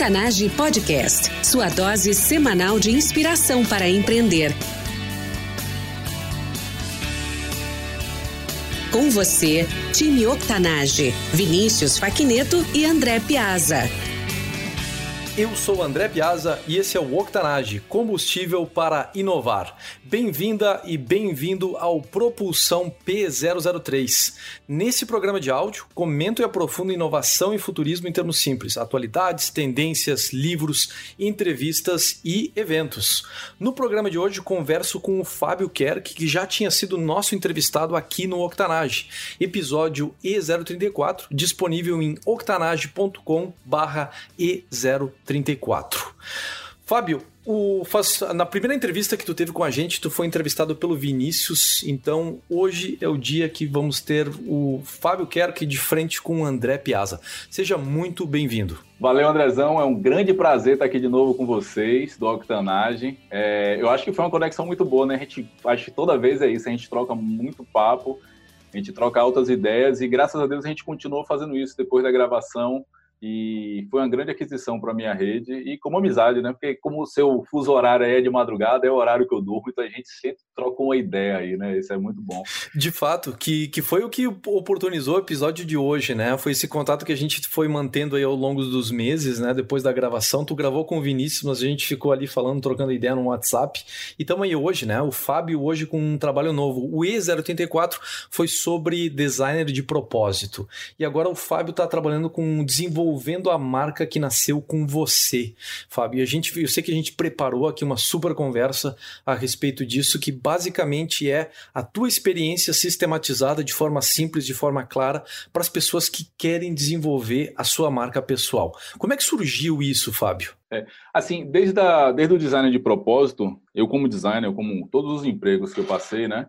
Octanage Podcast, sua dose semanal de inspiração para empreender. Com você, time Octanage, Vinícius Faquineto e André Piazza. Eu sou André Piazza e esse é o Octanage, combustível para inovar. Bem-vinda e bem-vindo ao Propulsão P003. Nesse programa de áudio, comento e aprofundo inovação e futurismo em termos simples, atualidades, tendências, livros, entrevistas e eventos. No programa de hoje, converso com o Fábio Kerk, que já tinha sido nosso entrevistado aqui no Octanage, episódio E034, disponível em octanage.com/e034. Fábio, o, faz, na primeira entrevista que tu teve com a gente, tu foi entrevistado pelo Vinícius, então hoje é o dia que vamos ter o Fábio Kerk de frente com o André Piazza. Seja muito bem-vindo. Valeu, Andrezão. É um grande prazer estar aqui de novo com vocês, do Octanagem. É, eu acho que foi uma conexão muito boa, né? A gente, acho que toda vez é isso, a gente troca muito papo, a gente troca altas ideias e graças a Deus a gente continuou fazendo isso depois da gravação e foi uma grande aquisição para minha rede e como amizade, né? Porque como o seu fuso horário é de madrugada, é o horário que eu durmo, então a gente sempre troca uma ideia aí, né? Isso é muito bom. De fato, que, que foi o que oportunizou o episódio de hoje, né? Foi esse contato que a gente foi mantendo aí ao longo dos meses, né? Depois da gravação, tu gravou com o Vinícius, mas a gente ficou ali falando, trocando ideia no WhatsApp. E estamos aí hoje, né? O Fábio hoje com um trabalho novo. O E084 foi sobre designer de propósito. E agora o Fábio está trabalhando com desenvolvimento desenvolvendo a marca que nasceu com você, Fábio. A gente, eu sei que a gente preparou aqui uma super conversa a respeito disso, que basicamente é a tua experiência sistematizada de forma simples, de forma clara, para as pessoas que querem desenvolver a sua marca pessoal. Como é que surgiu isso, Fábio? É, assim, desde, a, desde o design de propósito, eu como designer, como todos os empregos que eu passei, né?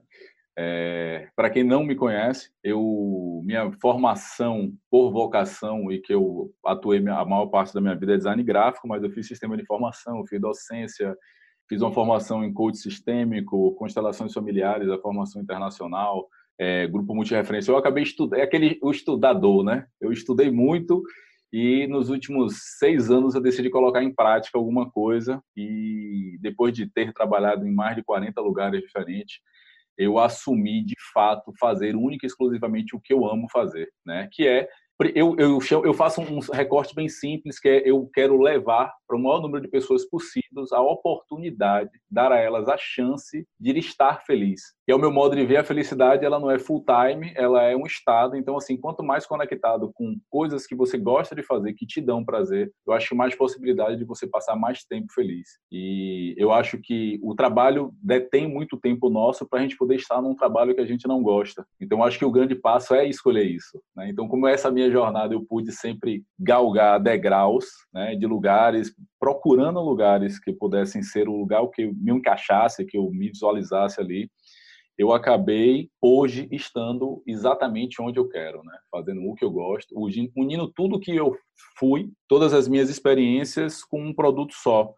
É, para quem não me conhece, eu minha formação por vocação e que eu atuei a maior parte da minha vida é design gráfico, mas eu fiz sistema de informação, fiz docência, fiz uma formação em coach sistêmico, constelações familiares, a formação internacional, é, grupo multireferência. Eu acabei estudando, é aquele o estudador, né? Eu estudei muito e nos últimos seis anos eu decidi colocar em prática alguma coisa e depois de ter trabalhado em mais de 40 lugares diferentes eu assumi de fato fazer única e exclusivamente o que eu amo fazer, né? Que é eu, eu, eu faço um recorte bem simples, que é eu quero levar para o maior número de pessoas possíveis a oportunidade, dar a elas a chance de estar feliz. E é o meu modo de ver a felicidade, ela não é full time, ela é um estado. Então, assim, quanto mais conectado com coisas que você gosta de fazer, que te dão prazer, eu acho mais possibilidade de você passar mais tempo feliz. E eu acho que o trabalho detém muito tempo nosso para a gente poder estar num trabalho que a gente não gosta. Então, acho que o grande passo é escolher isso. Né? Então, como essa minha jornada eu pude sempre galgar degraus né, de lugares, procurando lugares que pudessem ser o lugar que me encaixasse, que eu me visualizasse ali, eu acabei hoje estando exatamente onde eu quero, né? fazendo o que eu gosto, unindo tudo que eu fui, todas as minhas experiências com um produto só.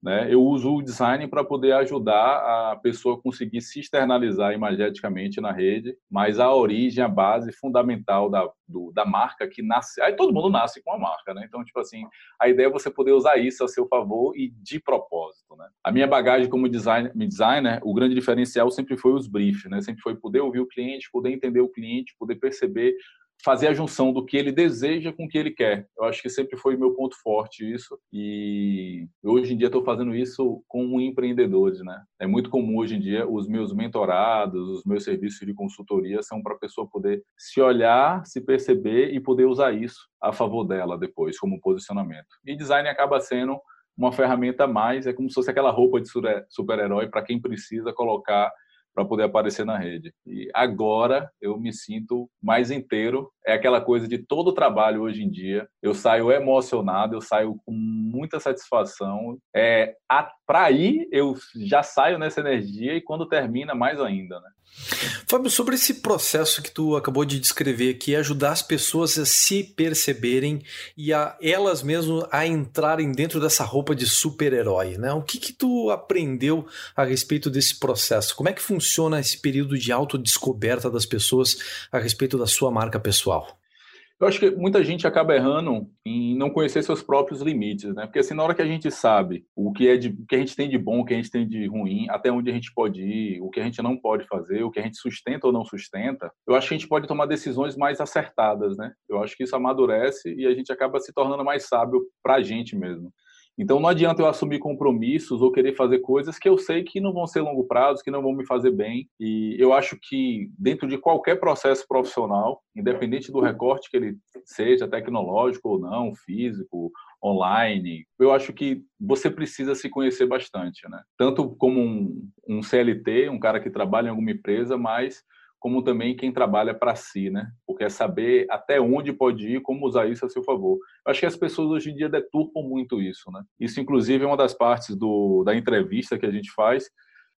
Né? Eu uso o design para poder ajudar a pessoa a conseguir se externalizar imageticamente na rede, mas a origem, a base fundamental da, do, da marca que nasce. Aí todo mundo nasce com a marca, né? Então, tipo assim, a ideia é você poder usar isso a seu favor e de propósito, né? A minha bagagem como designer, designer o grande diferencial sempre foi os briefs, né? Sempre foi poder ouvir o cliente, poder entender o cliente, poder perceber fazer a junção do que ele deseja com o que ele quer. Eu acho que sempre foi meu ponto forte isso e hoje em dia estou fazendo isso com empreendedores, né? É muito comum hoje em dia os meus mentorados, os meus serviços de consultoria são para a pessoa poder se olhar, se perceber e poder usar isso a favor dela depois como posicionamento. E design acaba sendo uma ferramenta a mais, é como se fosse aquela roupa de super-herói para quem precisa colocar para poder aparecer na rede. E agora eu me sinto mais inteiro. É aquela coisa de todo o trabalho hoje em dia. Eu saio emocionado, eu saio com muita satisfação. É, para ir, eu já saio nessa energia e quando termina, mais ainda, né? Fábio, sobre esse processo que tu acabou de descrever aqui, ajudar as pessoas a se perceberem e a elas mesmas a entrarem dentro dessa roupa de super-herói, né? O que que tu aprendeu a respeito desse processo? Como é que funciona esse período de autodescoberta das pessoas a respeito da sua marca pessoal? Eu acho que muita gente acaba errando em não conhecer seus próprios limites, né? Porque assim, na hora que a gente sabe o que é de, o que a gente tem de bom, o que a gente tem de ruim, até onde a gente pode ir, o que a gente não pode fazer, o que a gente sustenta ou não sustenta, eu acho que a gente pode tomar decisões mais acertadas, né? Eu acho que isso amadurece e a gente acaba se tornando mais sábio para a gente mesmo. Então não adianta eu assumir compromissos ou querer fazer coisas que eu sei que não vão ser longo prazo, que não vão me fazer bem. E eu acho que dentro de qualquer processo profissional, independente do recorte que ele seja tecnológico ou não, físico, online, eu acho que você precisa se conhecer bastante, né? Tanto como um, um CLT, um cara que trabalha em alguma empresa, mas como também quem trabalha para si, né? Porque é saber até onde pode ir, como usar isso a seu favor. Eu acho que as pessoas hoje em dia deturpam muito isso, né? Isso, inclusive, é uma das partes do, da entrevista que a gente faz,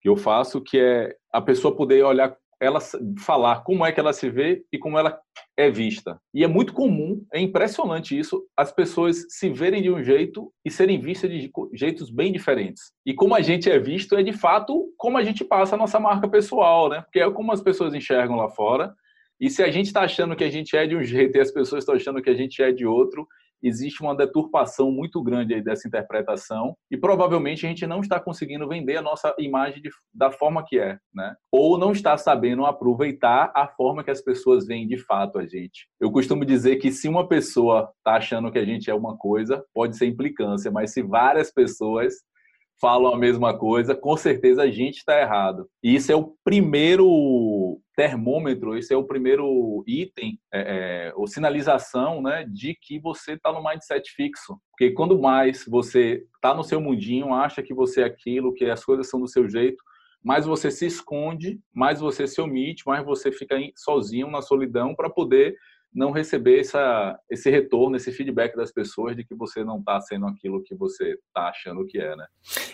que eu faço, que é a pessoa poder olhar ela falar como é que ela se vê e como ela é vista. E é muito comum, é impressionante isso, as pessoas se verem de um jeito e serem vistas de jeitos bem diferentes. E como a gente é visto é de fato como a gente passa a nossa marca pessoal, né? Porque é como as pessoas enxergam lá fora. E se a gente está achando que a gente é de um jeito e as pessoas estão achando que a gente é de outro, existe uma deturpação muito grande aí dessa interpretação e provavelmente a gente não está conseguindo vender a nossa imagem de, da forma que é, né? Ou não está sabendo aproveitar a forma que as pessoas veem de fato a gente. Eu costumo dizer que se uma pessoa está achando que a gente é uma coisa, pode ser implicância, mas se várias pessoas falam a mesma coisa, com certeza a gente está errado. E isso é o primeiro termômetro, esse é o primeiro item, é, é, ou sinalização, né, de que você está no mindset fixo. Porque quando mais você está no seu mundinho, acha que você é aquilo, que as coisas são do seu jeito, mais você se esconde, mais você se omite, mais você fica sozinho na solidão para poder não receber essa, esse retorno, esse feedback das pessoas de que você não está sendo aquilo que você está achando que é, né?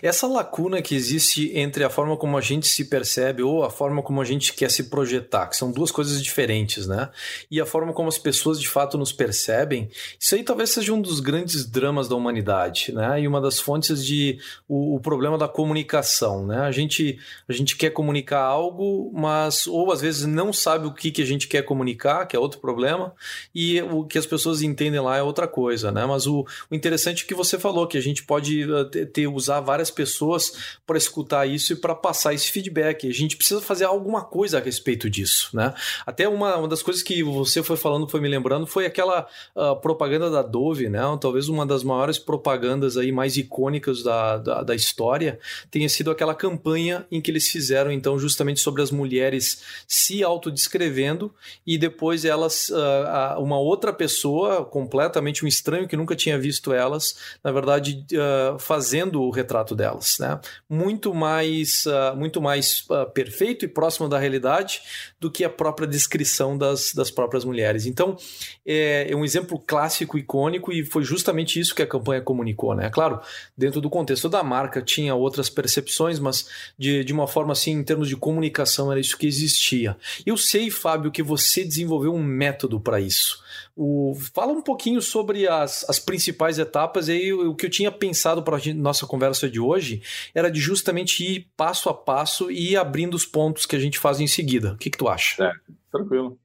Essa lacuna que existe entre a forma como a gente se percebe ou a forma como a gente quer se projetar, que são duas coisas diferentes, né? E a forma como as pessoas de fato nos percebem, isso aí talvez seja um dos grandes dramas da humanidade, né? E uma das fontes de o, o problema da comunicação, né? A gente a gente quer comunicar algo, mas ou às vezes não sabe o que que a gente quer comunicar, que é outro problema e o que as pessoas entendem lá é outra coisa, né? Mas o, o interessante é que você falou que a gente pode uh, ter, usar várias pessoas para escutar isso e para passar esse feedback. A gente precisa fazer alguma coisa a respeito disso, né? Até uma, uma das coisas que você foi falando, foi me lembrando, foi aquela uh, propaganda da Dove, né? Talvez uma das maiores propagandas aí mais icônicas da, da, da história tenha sido aquela campanha em que eles fizeram então justamente sobre as mulheres se autodescrevendo e depois elas uh, uma outra pessoa, completamente um estranho que nunca tinha visto elas, na verdade, uh, fazendo o retrato delas. Né? Muito mais, uh, muito mais uh, perfeito e próximo da realidade do que a própria descrição das, das próprias mulheres. Então, é, é um exemplo clássico, icônico, e foi justamente isso que a campanha comunicou. Né? Claro, dentro do contexto da marca tinha outras percepções, mas de, de uma forma assim, em termos de comunicação, era isso que existia. Eu sei, Fábio, que você desenvolveu um método para isso. O, fala um pouquinho sobre as, as principais etapas. E aí, o que eu tinha pensado para a nossa conversa de hoje era de justamente ir passo a passo e ir abrindo os pontos que a gente faz em seguida. O que, que tu acha? É, tranquilo.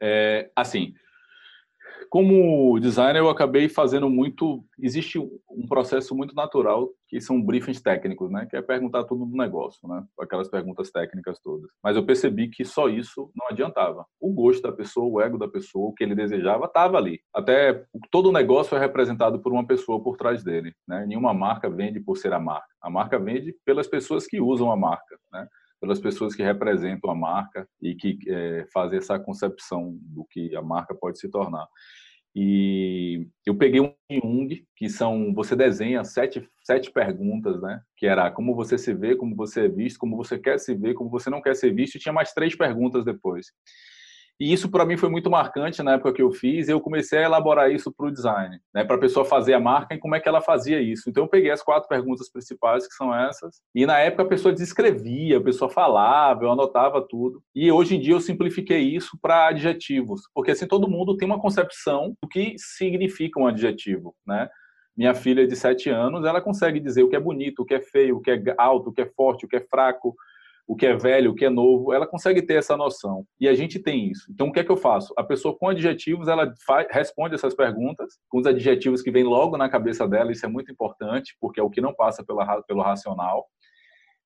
É, assim, como designer, eu acabei fazendo muito. Existe um processo muito natural que são briefings técnicos, né? Que é perguntar tudo do negócio, né? Aquelas perguntas técnicas todas. Mas eu percebi que só isso não adiantava. O gosto da pessoa, o ego da pessoa, o que ele desejava, estava ali. Até todo o negócio é representado por uma pessoa por trás dele, né? Nenhuma marca vende por ser a marca. A marca vende pelas pessoas que usam a marca, né? pelas pessoas que representam a marca e que é, fazem essa concepção do que a marca pode se tornar. E eu peguei um Jung, que são você desenha sete, sete perguntas, né? Que era como você se vê, como você é visto, como você quer se ver, como você não quer ser visto, e tinha mais três perguntas depois. E isso para mim foi muito marcante na época que eu fiz. Eu comecei a elaborar isso para o design, né, para a pessoa fazer a marca e como é que ela fazia isso. Então eu peguei as quatro perguntas principais que são essas. E na época a pessoa descrevia, a pessoa falava, eu anotava tudo. E hoje em dia eu simplifiquei isso para adjetivos, porque assim todo mundo tem uma concepção do que significa um adjetivo, né? Minha filha de sete anos, ela consegue dizer o que é bonito, o que é feio, o que é alto, o que é forte, o que é fraco, o que é velho, o que é novo, ela consegue ter essa noção. E a gente tem isso. Então, o que é que eu faço? A pessoa com adjetivos, ela faz, responde essas perguntas com os adjetivos que vêm logo na cabeça dela, isso é muito importante, porque é o que não passa pela, pelo racional.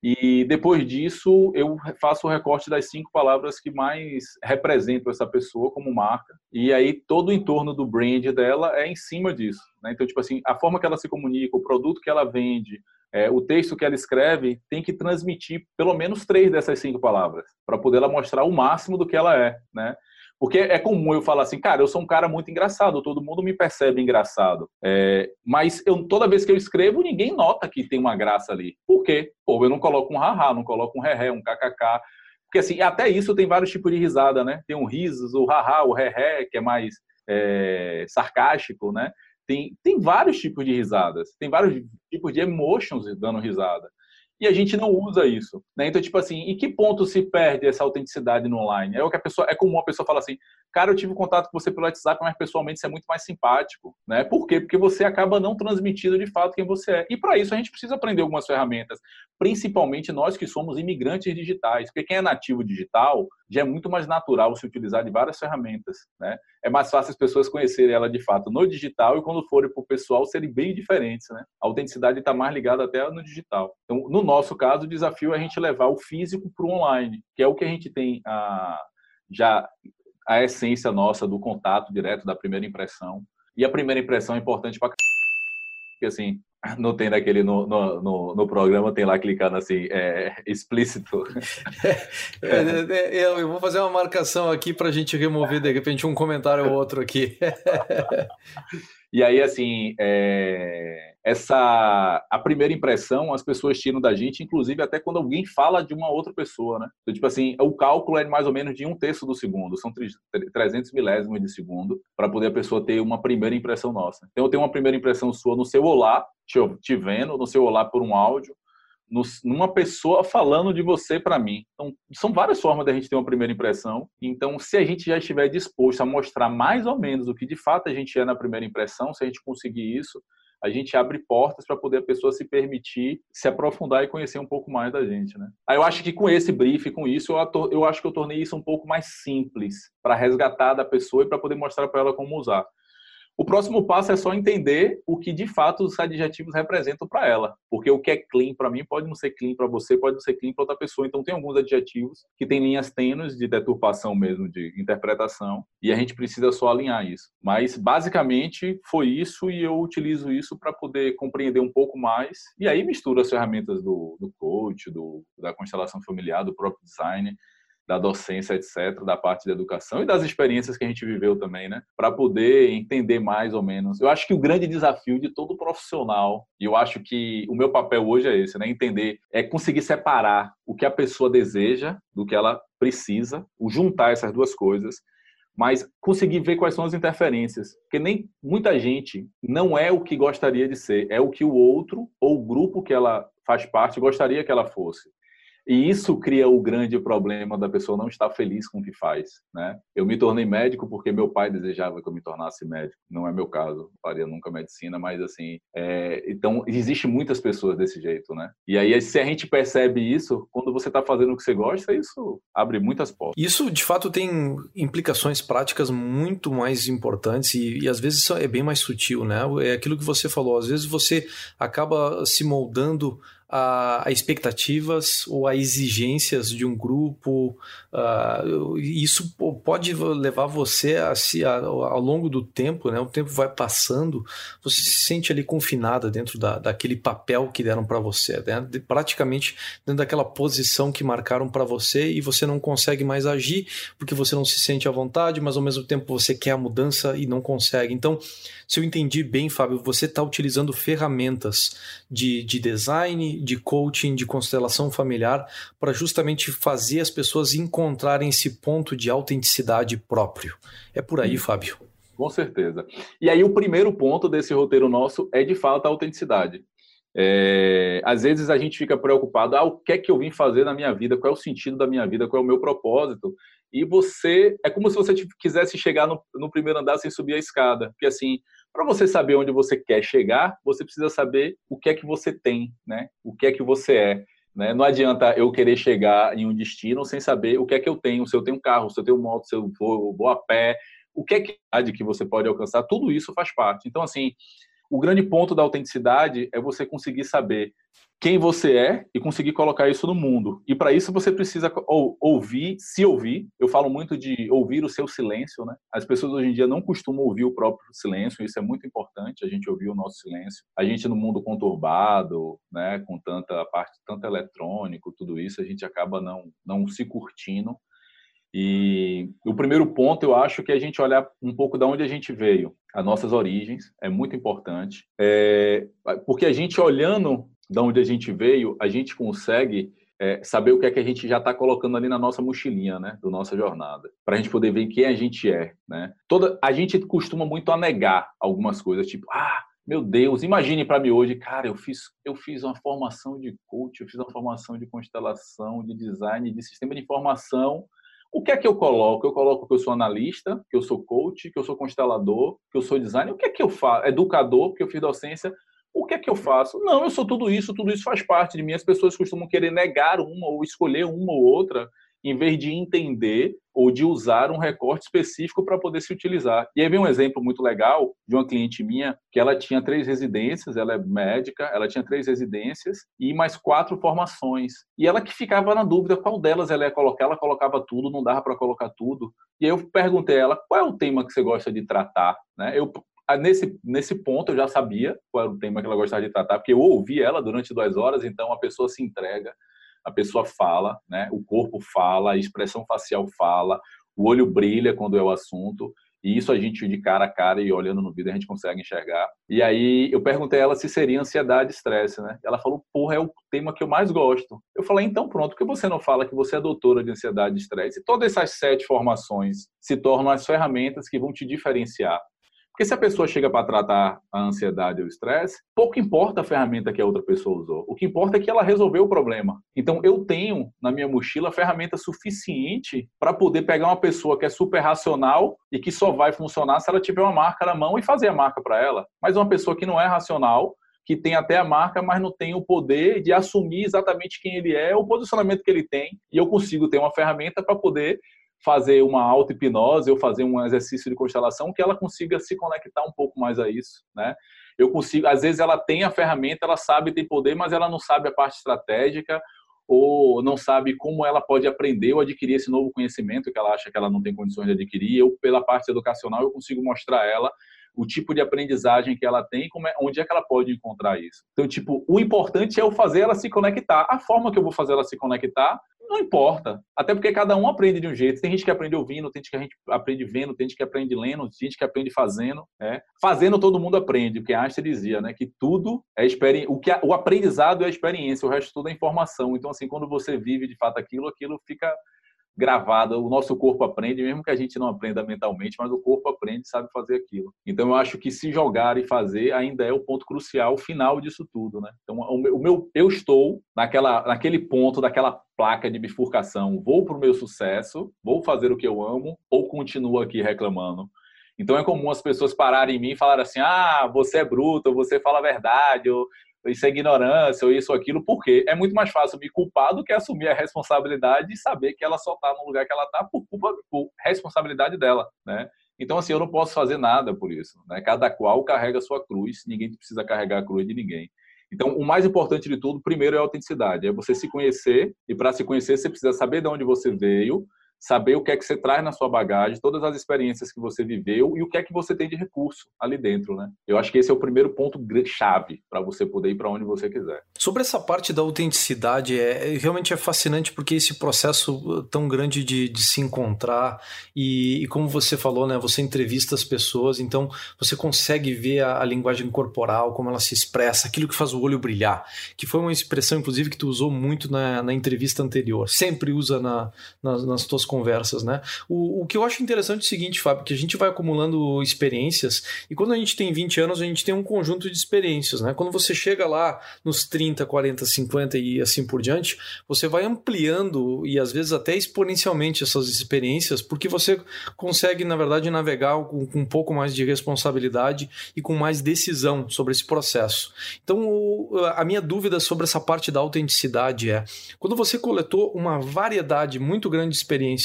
E depois disso, eu faço o recorte das cinco palavras que mais representam essa pessoa como marca. E aí, todo o entorno do brand dela é em cima disso. Né? Então, tipo assim, a forma que ela se comunica, o produto que ela vende, é, o texto que ela escreve tem que transmitir pelo menos três dessas cinco palavras para poder ela mostrar o máximo do que ela é, né? Porque é comum eu falar assim, cara, eu sou um cara muito engraçado, todo mundo me percebe engraçado. É, mas eu, toda vez que eu escrevo, ninguém nota que tem uma graça ali. Por quê? Pô, eu não coloco um haha, não coloco um ré, um kkk. Porque assim, até isso tem vários tipos de risada, né? Tem um risos, o haha, o ré, que é mais é, sarcástico, né? Tem, tem vários tipos de risadas, tem vários tipos de emotions dando risada. E a gente não usa isso. Né? Então, tipo assim, em que ponto se perde essa autenticidade no online? É o que a pessoa, é comum a pessoa falar assim, cara, eu tive contato com você pelo WhatsApp, mas pessoalmente você é muito mais simpático. Né? Por quê? Porque você acaba não transmitindo de fato quem você é. E para isso a gente precisa aprender algumas ferramentas, principalmente nós que somos imigrantes digitais. Porque quem é nativo digital já é muito mais natural se utilizar de várias ferramentas. Né? É mais fácil as pessoas conhecerem ela de fato no digital e quando forem para o pessoal serem bem diferentes. Né? A autenticidade está mais ligada até no digital. Então, no nosso caso, o desafio é a gente levar o físico para o online, que é o que a gente tem a, já a essência nossa do contato direto da primeira impressão. E a primeira impressão é importante para porque assim, não tem naquele no, no, no, no, programa, tem lá clicando assim, é, explícito. É, é, é, eu vou fazer uma marcação aqui para a gente remover de repente um comentário ou outro aqui. E aí, assim, é, essa a primeira impressão as pessoas tiram da gente, inclusive até quando alguém fala de uma outra pessoa, né? Então, tipo assim, o cálculo é mais ou menos de um terço do segundo, são 300 milésimos de segundo para poder a pessoa ter uma primeira impressão nossa. Então, eu tenho uma primeira impressão sua no seu olá, te, te vendo, no seu olá por um áudio, no, numa pessoa falando de você para mim. Então, são várias formas da gente ter uma primeira impressão. Então, se a gente já estiver disposto a mostrar mais ou menos o que de fato a gente é na primeira impressão, se a gente conseguir isso, a gente abre portas para poder a pessoa se permitir se aprofundar e conhecer um pouco mais da gente, né? Aí eu acho que com esse brief, com isso, eu, eu acho que eu tornei isso um pouco mais simples para resgatar da pessoa e para poder mostrar para ela como usar. O próximo passo é só entender o que de fato os adjetivos representam para ela, porque o que é clean para mim pode não ser clean para você, pode não ser clean para outra pessoa. Então tem alguns adjetivos que têm linhas tênues de deturpação mesmo de interpretação e a gente precisa só alinhar isso. Mas basicamente foi isso e eu utilizo isso para poder compreender um pouco mais e aí misturo as ferramentas do, do coach, do, da constelação familiar, do próprio design da docência, etc., da parte da educação e das experiências que a gente viveu também, né? Para poder entender mais ou menos. Eu acho que o grande desafio de todo profissional, e eu acho que o meu papel hoje é esse, né? Entender, é conseguir separar o que a pessoa deseja do que ela precisa, juntar essas duas coisas, mas conseguir ver quais são as interferências, porque nem muita gente não é o que gostaria de ser, é o que o outro ou o grupo que ela faz parte gostaria que ela fosse. E isso cria o grande problema da pessoa não estar feliz com o que faz, né? Eu me tornei médico porque meu pai desejava que eu me tornasse médico. Não é meu caso, faria nunca medicina, mas assim, é... então existe muitas pessoas desse jeito, né? E aí se a gente percebe isso, quando você está fazendo o que você gosta, isso abre muitas portas. Isso de fato tem implicações práticas muito mais importantes e, e às vezes é bem mais sutil, né? É aquilo que você falou. Às vezes você acaba se moldando a, a, expectativas ou a exigências de um grupo. Uh, isso pode levar você a se, a, ao longo do tempo, né? O tempo vai passando, você se sente ali confinada dentro da, daquele papel que deram para você, né? De, praticamente dentro daquela posição que marcaram para você e você não consegue mais agir porque você não se sente à vontade, mas ao mesmo tempo você quer a mudança e não consegue. Então, se eu entendi bem, Fábio, você está utilizando ferramentas de, de design, de coaching, de constelação familiar, para justamente fazer as pessoas encontrarem esse ponto de autenticidade próprio. É por aí, Fábio. Com certeza. E aí, o primeiro ponto desse roteiro nosso é de fato a autenticidade. É, às vezes a gente fica preocupado, ah, o que é que eu vim fazer na minha vida, qual é o sentido da minha vida, qual é o meu propósito, e você, é como se você quisesse chegar no, no primeiro andar sem subir a escada, porque assim, para você saber onde você quer chegar, você precisa saber o que é que você tem, né? O que é que você é. Né? Não adianta eu querer chegar em um destino sem saber o que é que eu tenho, se eu tenho carro, se eu tenho moto, se eu vou, vou a pé, o que é que, que você pode alcançar, tudo isso faz parte. Então, assim, o grande ponto da autenticidade é você conseguir saber quem você é e conseguir colocar isso no mundo. E para isso você precisa ou, ouvir, se ouvir. Eu falo muito de ouvir o seu silêncio, né? As pessoas hoje em dia não costumam ouvir o próprio silêncio, isso é muito importante, a gente ouvir o nosso silêncio. A gente no mundo conturbado, né, com tanta parte tanto eletrônico, tudo isso, a gente acaba não não se curtindo. E o primeiro ponto, eu acho que é a gente olhar um pouco de onde a gente veio, as nossas origens, é muito importante. É, porque a gente olhando de onde a gente veio, a gente consegue é, saber o que é que a gente já está colocando ali na nossa mochilinha, né, da nossa jornada, para a gente poder ver quem a gente é, né. Toda a gente costuma muito a negar algumas coisas, tipo, ah, meu Deus, imagine para mim hoje, cara, eu fiz eu fiz uma formação de coach, eu fiz uma formação de constelação, de design, de sistema de informação o que é que eu coloco? Eu coloco que eu sou analista, que eu sou coach, que eu sou constelador, que eu sou designer. O que é que eu faço? Educador, porque eu fiz docência. O que é que eu faço? Não, eu sou tudo isso, tudo isso faz parte de mim. As pessoas costumam querer negar uma ou escolher uma ou outra em vez de entender ou de usar um recorte específico para poder se utilizar. E aí vem um exemplo muito legal de uma cliente minha que ela tinha três residências, ela é médica, ela tinha três residências e mais quatro formações. E ela que ficava na dúvida qual delas ela ia colocar, ela colocava tudo, não dava para colocar tudo. E aí eu perguntei a ela, qual é o tema que você gosta de tratar? Né? Eu nesse, nesse ponto eu já sabia qual era o tema que ela gostava de tratar, porque eu ouvi ela durante duas horas, então a pessoa se entrega, a pessoa fala, né? O corpo fala, a expressão facial fala, o olho brilha quando é o assunto. E isso a gente de cara a cara e olhando no vídeo a gente consegue enxergar. E aí eu perguntei a ela se seria ansiedade e estresse, né? Ela falou, porra, é o tema que eu mais gosto. Eu falei, então pronto, por que você não fala que você é doutora de ansiedade e estresse? E todas essas sete formações se tornam as ferramentas que vão te diferenciar porque se a pessoa chega para tratar a ansiedade ou o estresse, pouco importa a ferramenta que a outra pessoa usou. O que importa é que ela resolveu o problema. Então, eu tenho na minha mochila ferramenta suficiente para poder pegar uma pessoa que é super racional e que só vai funcionar se ela tiver uma marca na mão e fazer a marca para ela. Mas uma pessoa que não é racional, que tem até a marca, mas não tem o poder de assumir exatamente quem ele é, o posicionamento que ele tem, e eu consigo ter uma ferramenta para poder fazer uma auto-hipnose ou fazer um exercício de constelação que ela consiga se conectar um pouco mais a isso, né? Eu consigo, às vezes ela tem a ferramenta, ela sabe tem poder, mas ela não sabe a parte estratégica ou não sabe como ela pode aprender ou adquirir esse novo conhecimento que ela acha que ela não tem condições de adquirir. Eu, pela parte educacional, eu consigo mostrar a ela o tipo de aprendizagem que ela tem, como é, onde é que ela pode encontrar isso. Então, tipo, o importante é eu fazer ela se conectar. A forma que eu vou fazer ela se conectar não importa. Até porque cada um aprende de um jeito. Tem gente que aprende ouvindo, tem gente que a gente aprende vendo, tem gente que aprende lendo, tem gente que aprende fazendo. É. Fazendo todo mundo aprende, porque Einstein dizia, né, que tudo é experiência. O que o aprendizado é a experiência, o resto tudo é informação. Então assim, quando você vive de fato aquilo, aquilo fica gravada, o nosso corpo aprende, mesmo que a gente não aprenda mentalmente, mas o corpo aprende, sabe fazer aquilo. Então eu acho que se jogar e fazer ainda é o ponto crucial final disso tudo, né? Então o meu, eu estou naquela naquele ponto daquela placa de bifurcação, vou para o meu sucesso, vou fazer o que eu amo ou continuo aqui reclamando. Então é comum as pessoas pararem em mim e falar assim: "Ah, você é bruto, você fala a verdade, ou isso é ignorância, ou isso ou aquilo, porque é muito mais fácil me culpar do que assumir a responsabilidade e saber que ela só está no lugar que ela está por culpa, por responsabilidade dela, né? Então, assim, eu não posso fazer nada por isso, né? Cada qual carrega a sua cruz, ninguém precisa carregar a cruz de ninguém. Então, o mais importante de tudo, primeiro, é a autenticidade, é você se conhecer, e para se conhecer, você precisa saber de onde você veio, saber o que é que você traz na sua bagagem, todas as experiências que você viveu e o que é que você tem de recurso ali dentro, né? Eu acho que esse é o primeiro ponto chave para você poder ir para onde você quiser. Sobre essa parte da autenticidade, é, é, realmente é fascinante porque esse processo uh, tão grande de, de se encontrar e, e, como você falou, né? Você entrevista as pessoas, então você consegue ver a, a, linguagem corporal, como ela se expressa, aquilo que faz o olho brilhar, que foi uma expressão, inclusive, que tu usou muito na, na entrevista anterior. Sempre usa na, nas, nas tuas conversas, né? O, o que eu acho interessante é o seguinte, Fábio, que a gente vai acumulando experiências e quando a gente tem 20 anos, a gente tem um conjunto de experiências, né? Quando você chega lá nos 30, 40, 50 e assim por diante, você vai ampliando e às vezes até exponencialmente essas experiências, porque você consegue, na verdade, navegar com, com um pouco mais de responsabilidade e com mais decisão sobre esse processo. Então, o, a minha dúvida sobre essa parte da autenticidade é: quando você coletou uma variedade muito grande de experiências,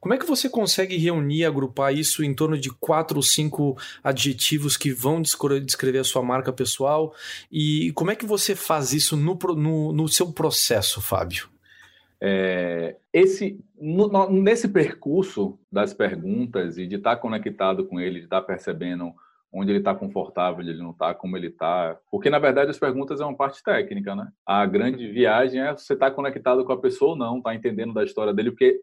como é que você consegue reunir, agrupar isso em torno de quatro ou cinco adjetivos que vão descrever a sua marca pessoal? E como é que você faz isso no, no, no seu processo, Fábio? É, esse, no, nesse percurso das perguntas e de estar conectado com ele, de estar percebendo onde ele está confortável, onde ele não está, como ele está. Porque, na verdade, as perguntas é uma parte técnica, né? A grande viagem é você estar tá conectado com a pessoa ou não, está entendendo da história dele, porque,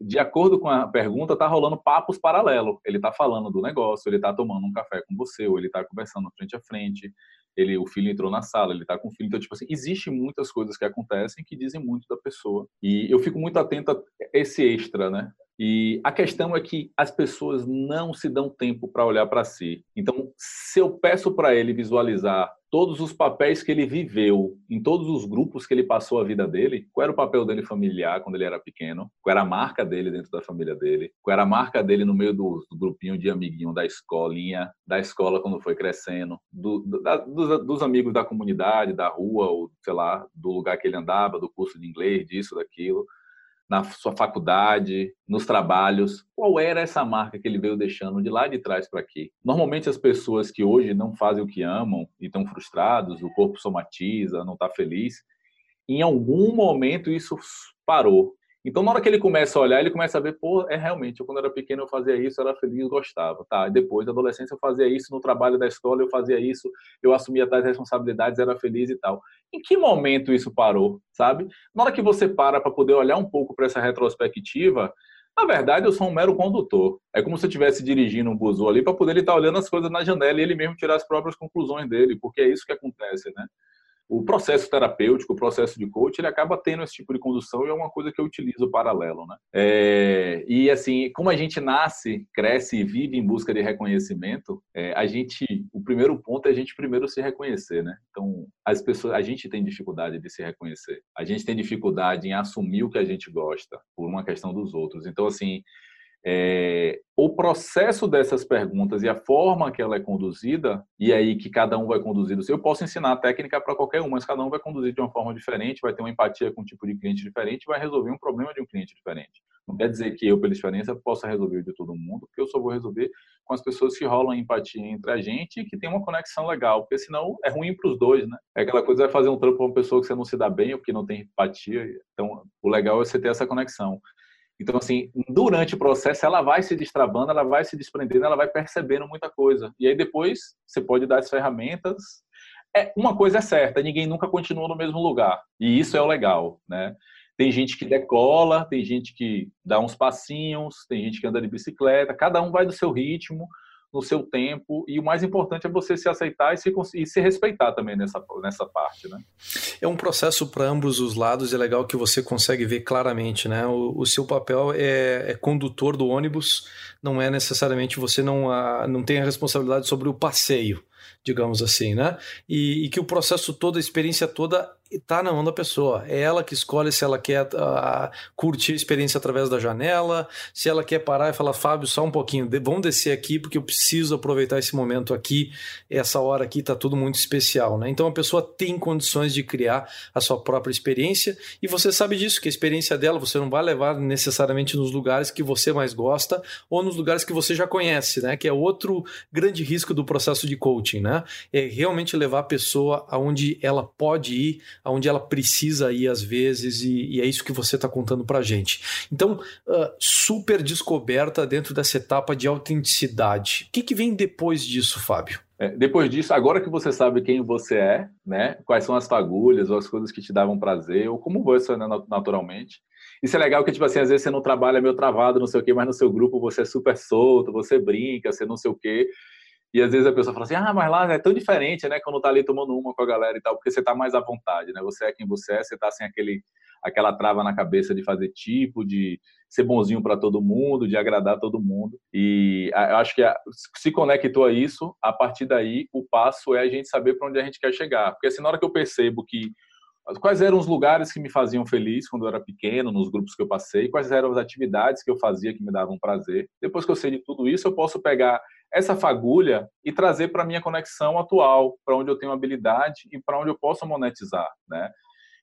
de acordo com a pergunta, está rolando papos paralelos. Ele está falando do negócio, ele está tomando um café com você, ou ele está conversando frente a frente, ele, o filho entrou na sala, ele está com o filho. Então, tipo assim, existe muitas coisas que acontecem que dizem muito da pessoa. E eu fico muito atento a esse extra, né? E a questão é que as pessoas não se dão tempo para olhar para si. Então, se eu peço para ele visualizar todos os papéis que ele viveu, em todos os grupos que ele passou a vida dele, qual era o papel dele familiar quando ele era pequeno, qual era a marca dele dentro da família dele, qual era a marca dele no meio do, do grupinho de amiguinho da escolinha, da escola quando foi crescendo, do, da, dos, dos amigos da comunidade, da rua, ou sei lá, do lugar que ele andava, do curso de inglês, disso, daquilo na sua faculdade, nos trabalhos, qual era essa marca que ele veio deixando de lá de trás para aqui? Normalmente as pessoas que hoje não fazem o que amam e estão frustrados, o corpo somatiza, não está feliz, em algum momento isso parou. Então, na hora que ele começa a olhar, ele começa a ver, pô, é realmente, eu, quando era pequeno eu fazia isso, eu era feliz, gostava, tá? E depois, da adolescência, eu fazia isso, no trabalho da escola eu fazia isso, eu assumia tais responsabilidades, era feliz e tal. Em que momento isso parou, sabe? Na hora que você para para poder olhar um pouco para essa retrospectiva, na verdade, eu sou um mero condutor. É como se eu estivesse dirigindo um busão ali para poder ele estar tá olhando as coisas na janela e ele mesmo tirar as próprias conclusões dele, porque é isso que acontece, né? O processo terapêutico, o processo de coach, ele acaba tendo esse tipo de condução e é uma coisa que eu utilizo paralelo, né? É, e assim, como a gente nasce, cresce e vive em busca de reconhecimento, é, a gente, o primeiro ponto é a gente primeiro se reconhecer, né? Então, as pessoas, a gente tem dificuldade de se reconhecer, a gente tem dificuldade em assumir o que a gente gosta por uma questão dos outros. Então, assim, é, o processo dessas perguntas e a forma que ela é conduzida, e aí que cada um vai conduzir eu posso ensinar a técnica para qualquer um, mas cada um vai conduzir de uma forma diferente, vai ter uma empatia com um tipo de cliente diferente, vai resolver um problema de um cliente diferente. Não quer dizer que eu, pela experiência, possa resolver de todo mundo, porque eu só vou resolver com as pessoas que rolam empatia entre a gente e que tem uma conexão legal, porque senão é ruim para os dois, né? É aquela coisa, vai fazer um trampo com uma pessoa que você não se dá bem ou que não tem empatia, então o legal é você ter essa conexão. Então, assim, durante o processo, ela vai se destravando, ela vai se desprendendo, ela vai percebendo muita coisa. E aí depois você pode dar as ferramentas. É, uma coisa é certa, ninguém nunca continua no mesmo lugar. E isso é o legal, né? Tem gente que decola, tem gente que dá uns passinhos, tem gente que anda de bicicleta, cada um vai do seu ritmo no seu tempo e o mais importante é você se aceitar e se, e se respeitar também nessa, nessa parte, né? É um processo para ambos os lados, é legal que você consegue ver claramente, né? O, o seu papel é, é, condutor do ônibus, não é necessariamente você não, a, não tem a responsabilidade sobre o passeio, digamos assim, né? E, e, que o processo todo, a experiência toda está na mão da pessoa. É ela que escolhe se ela quer uh, curtir a experiência através da janela, se ela quer parar e falar, Fábio, só um pouquinho, vamos descer aqui porque eu preciso aproveitar esse momento aqui, essa hora aqui está tudo muito especial, né? Então a pessoa tem condições de criar a sua própria experiência e você sabe disso, que a experiência dela você não vai levar necessariamente nos lugares que você mais gosta ou nos lugares que você já conhece, né? Que é outro grande risco do processo de coaching, né? É realmente levar a pessoa aonde ela pode ir aonde ela precisa ir às vezes, e, e é isso que você está contando para gente. Então, uh, super descoberta dentro dessa etapa de autenticidade. O que, que vem depois disso, Fábio? É, depois disso, agora que você sabe quem você é, né, quais são as fagulhas ou as coisas que te davam prazer, ou como você é naturalmente, isso é legal que, tipo assim, às vezes você não trabalha meio travado, não sei o quê, mas no seu grupo você é super solto, você brinca, você não sei o quê. E às vezes a pessoa fala assim, ah, mas lá é tão diferente, né? Quando tá ali tomando uma com a galera e tal, porque você tá mais à vontade, né? Você é quem você é, você tá sem aquele, aquela trava na cabeça de fazer tipo, de ser bonzinho para todo mundo, de agradar todo mundo. E eu acho que se conectou a isso, a partir daí o passo é a gente saber para onde a gente quer chegar. Porque assim, na hora que eu percebo que quais eram os lugares que me faziam feliz quando eu era pequeno, nos grupos que eu passei, quais eram as atividades que eu fazia que me davam prazer. Depois que eu sei de tudo isso, eu posso pegar essa fagulha e trazer para a minha conexão atual, para onde eu tenho habilidade e para onde eu posso monetizar, né?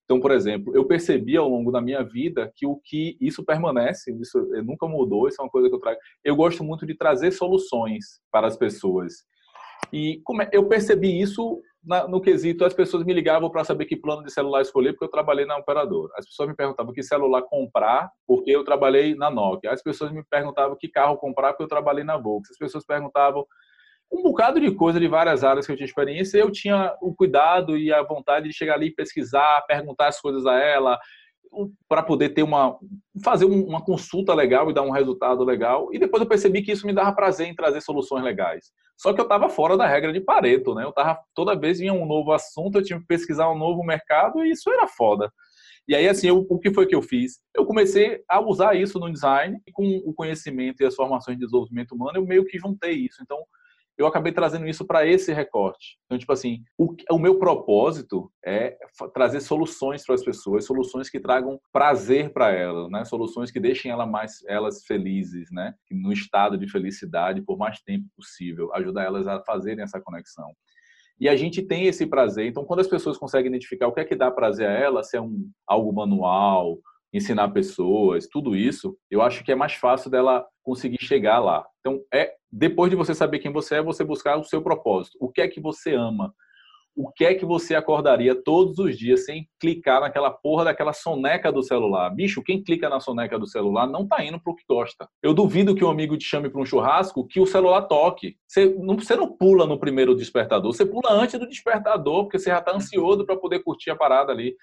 Então, por exemplo, eu percebi ao longo da minha vida que o que isso permanece, isso nunca mudou, isso é uma coisa que eu trago. Eu gosto muito de trazer soluções para as pessoas. E é, eu percebi isso na, no quesito, as pessoas me ligavam para saber que plano de celular escolher, porque eu trabalhei na operadora. As pessoas me perguntavam que celular comprar, porque eu trabalhei na Nokia. As pessoas me perguntavam que carro comprar, porque eu trabalhei na Volkswagen. As pessoas perguntavam um bocado de coisa de várias áreas que eu tinha experiência. Eu tinha o cuidado e a vontade de chegar ali pesquisar, perguntar as coisas a ela, para poder ter uma fazer uma consulta legal e dar um resultado legal. E depois eu percebi que isso me dava prazer em trazer soluções legais. Só que eu estava fora da regra de Pareto, né? Eu tava toda vez vinha um novo assunto, eu tinha que pesquisar um novo mercado e isso era foda. E aí assim, eu, o que foi que eu fiz? Eu comecei a usar isso no design e com o conhecimento e as formações de desenvolvimento humano, eu meio que juntei isso. Então, eu acabei trazendo isso para esse recorte. Então, tipo assim, o, o, meu propósito é trazer soluções para as pessoas, soluções que tragam prazer para elas, né? Soluções que deixem ela mais, elas felizes, né? No estado de felicidade por mais tempo possível, ajudar elas a fazerem essa conexão. E a gente tem esse prazer. Então, quando as pessoas conseguem identificar o que é que dá prazer a elas, se é um algo manual, ensinar pessoas, tudo isso, eu acho que é mais fácil dela conseguir chegar lá. Então, é depois de você saber quem você é, você buscar o seu propósito. O que é que você ama? O que é que você acordaria todos os dias sem clicar naquela porra daquela soneca do celular? Bicho, quem clica na soneca do celular não tá indo pro que gosta. Eu duvido que um amigo te chame para um churrasco que o celular toque. Você não, você não pula no primeiro despertador, você pula antes do despertador, porque você já tá ansioso para poder curtir a parada ali.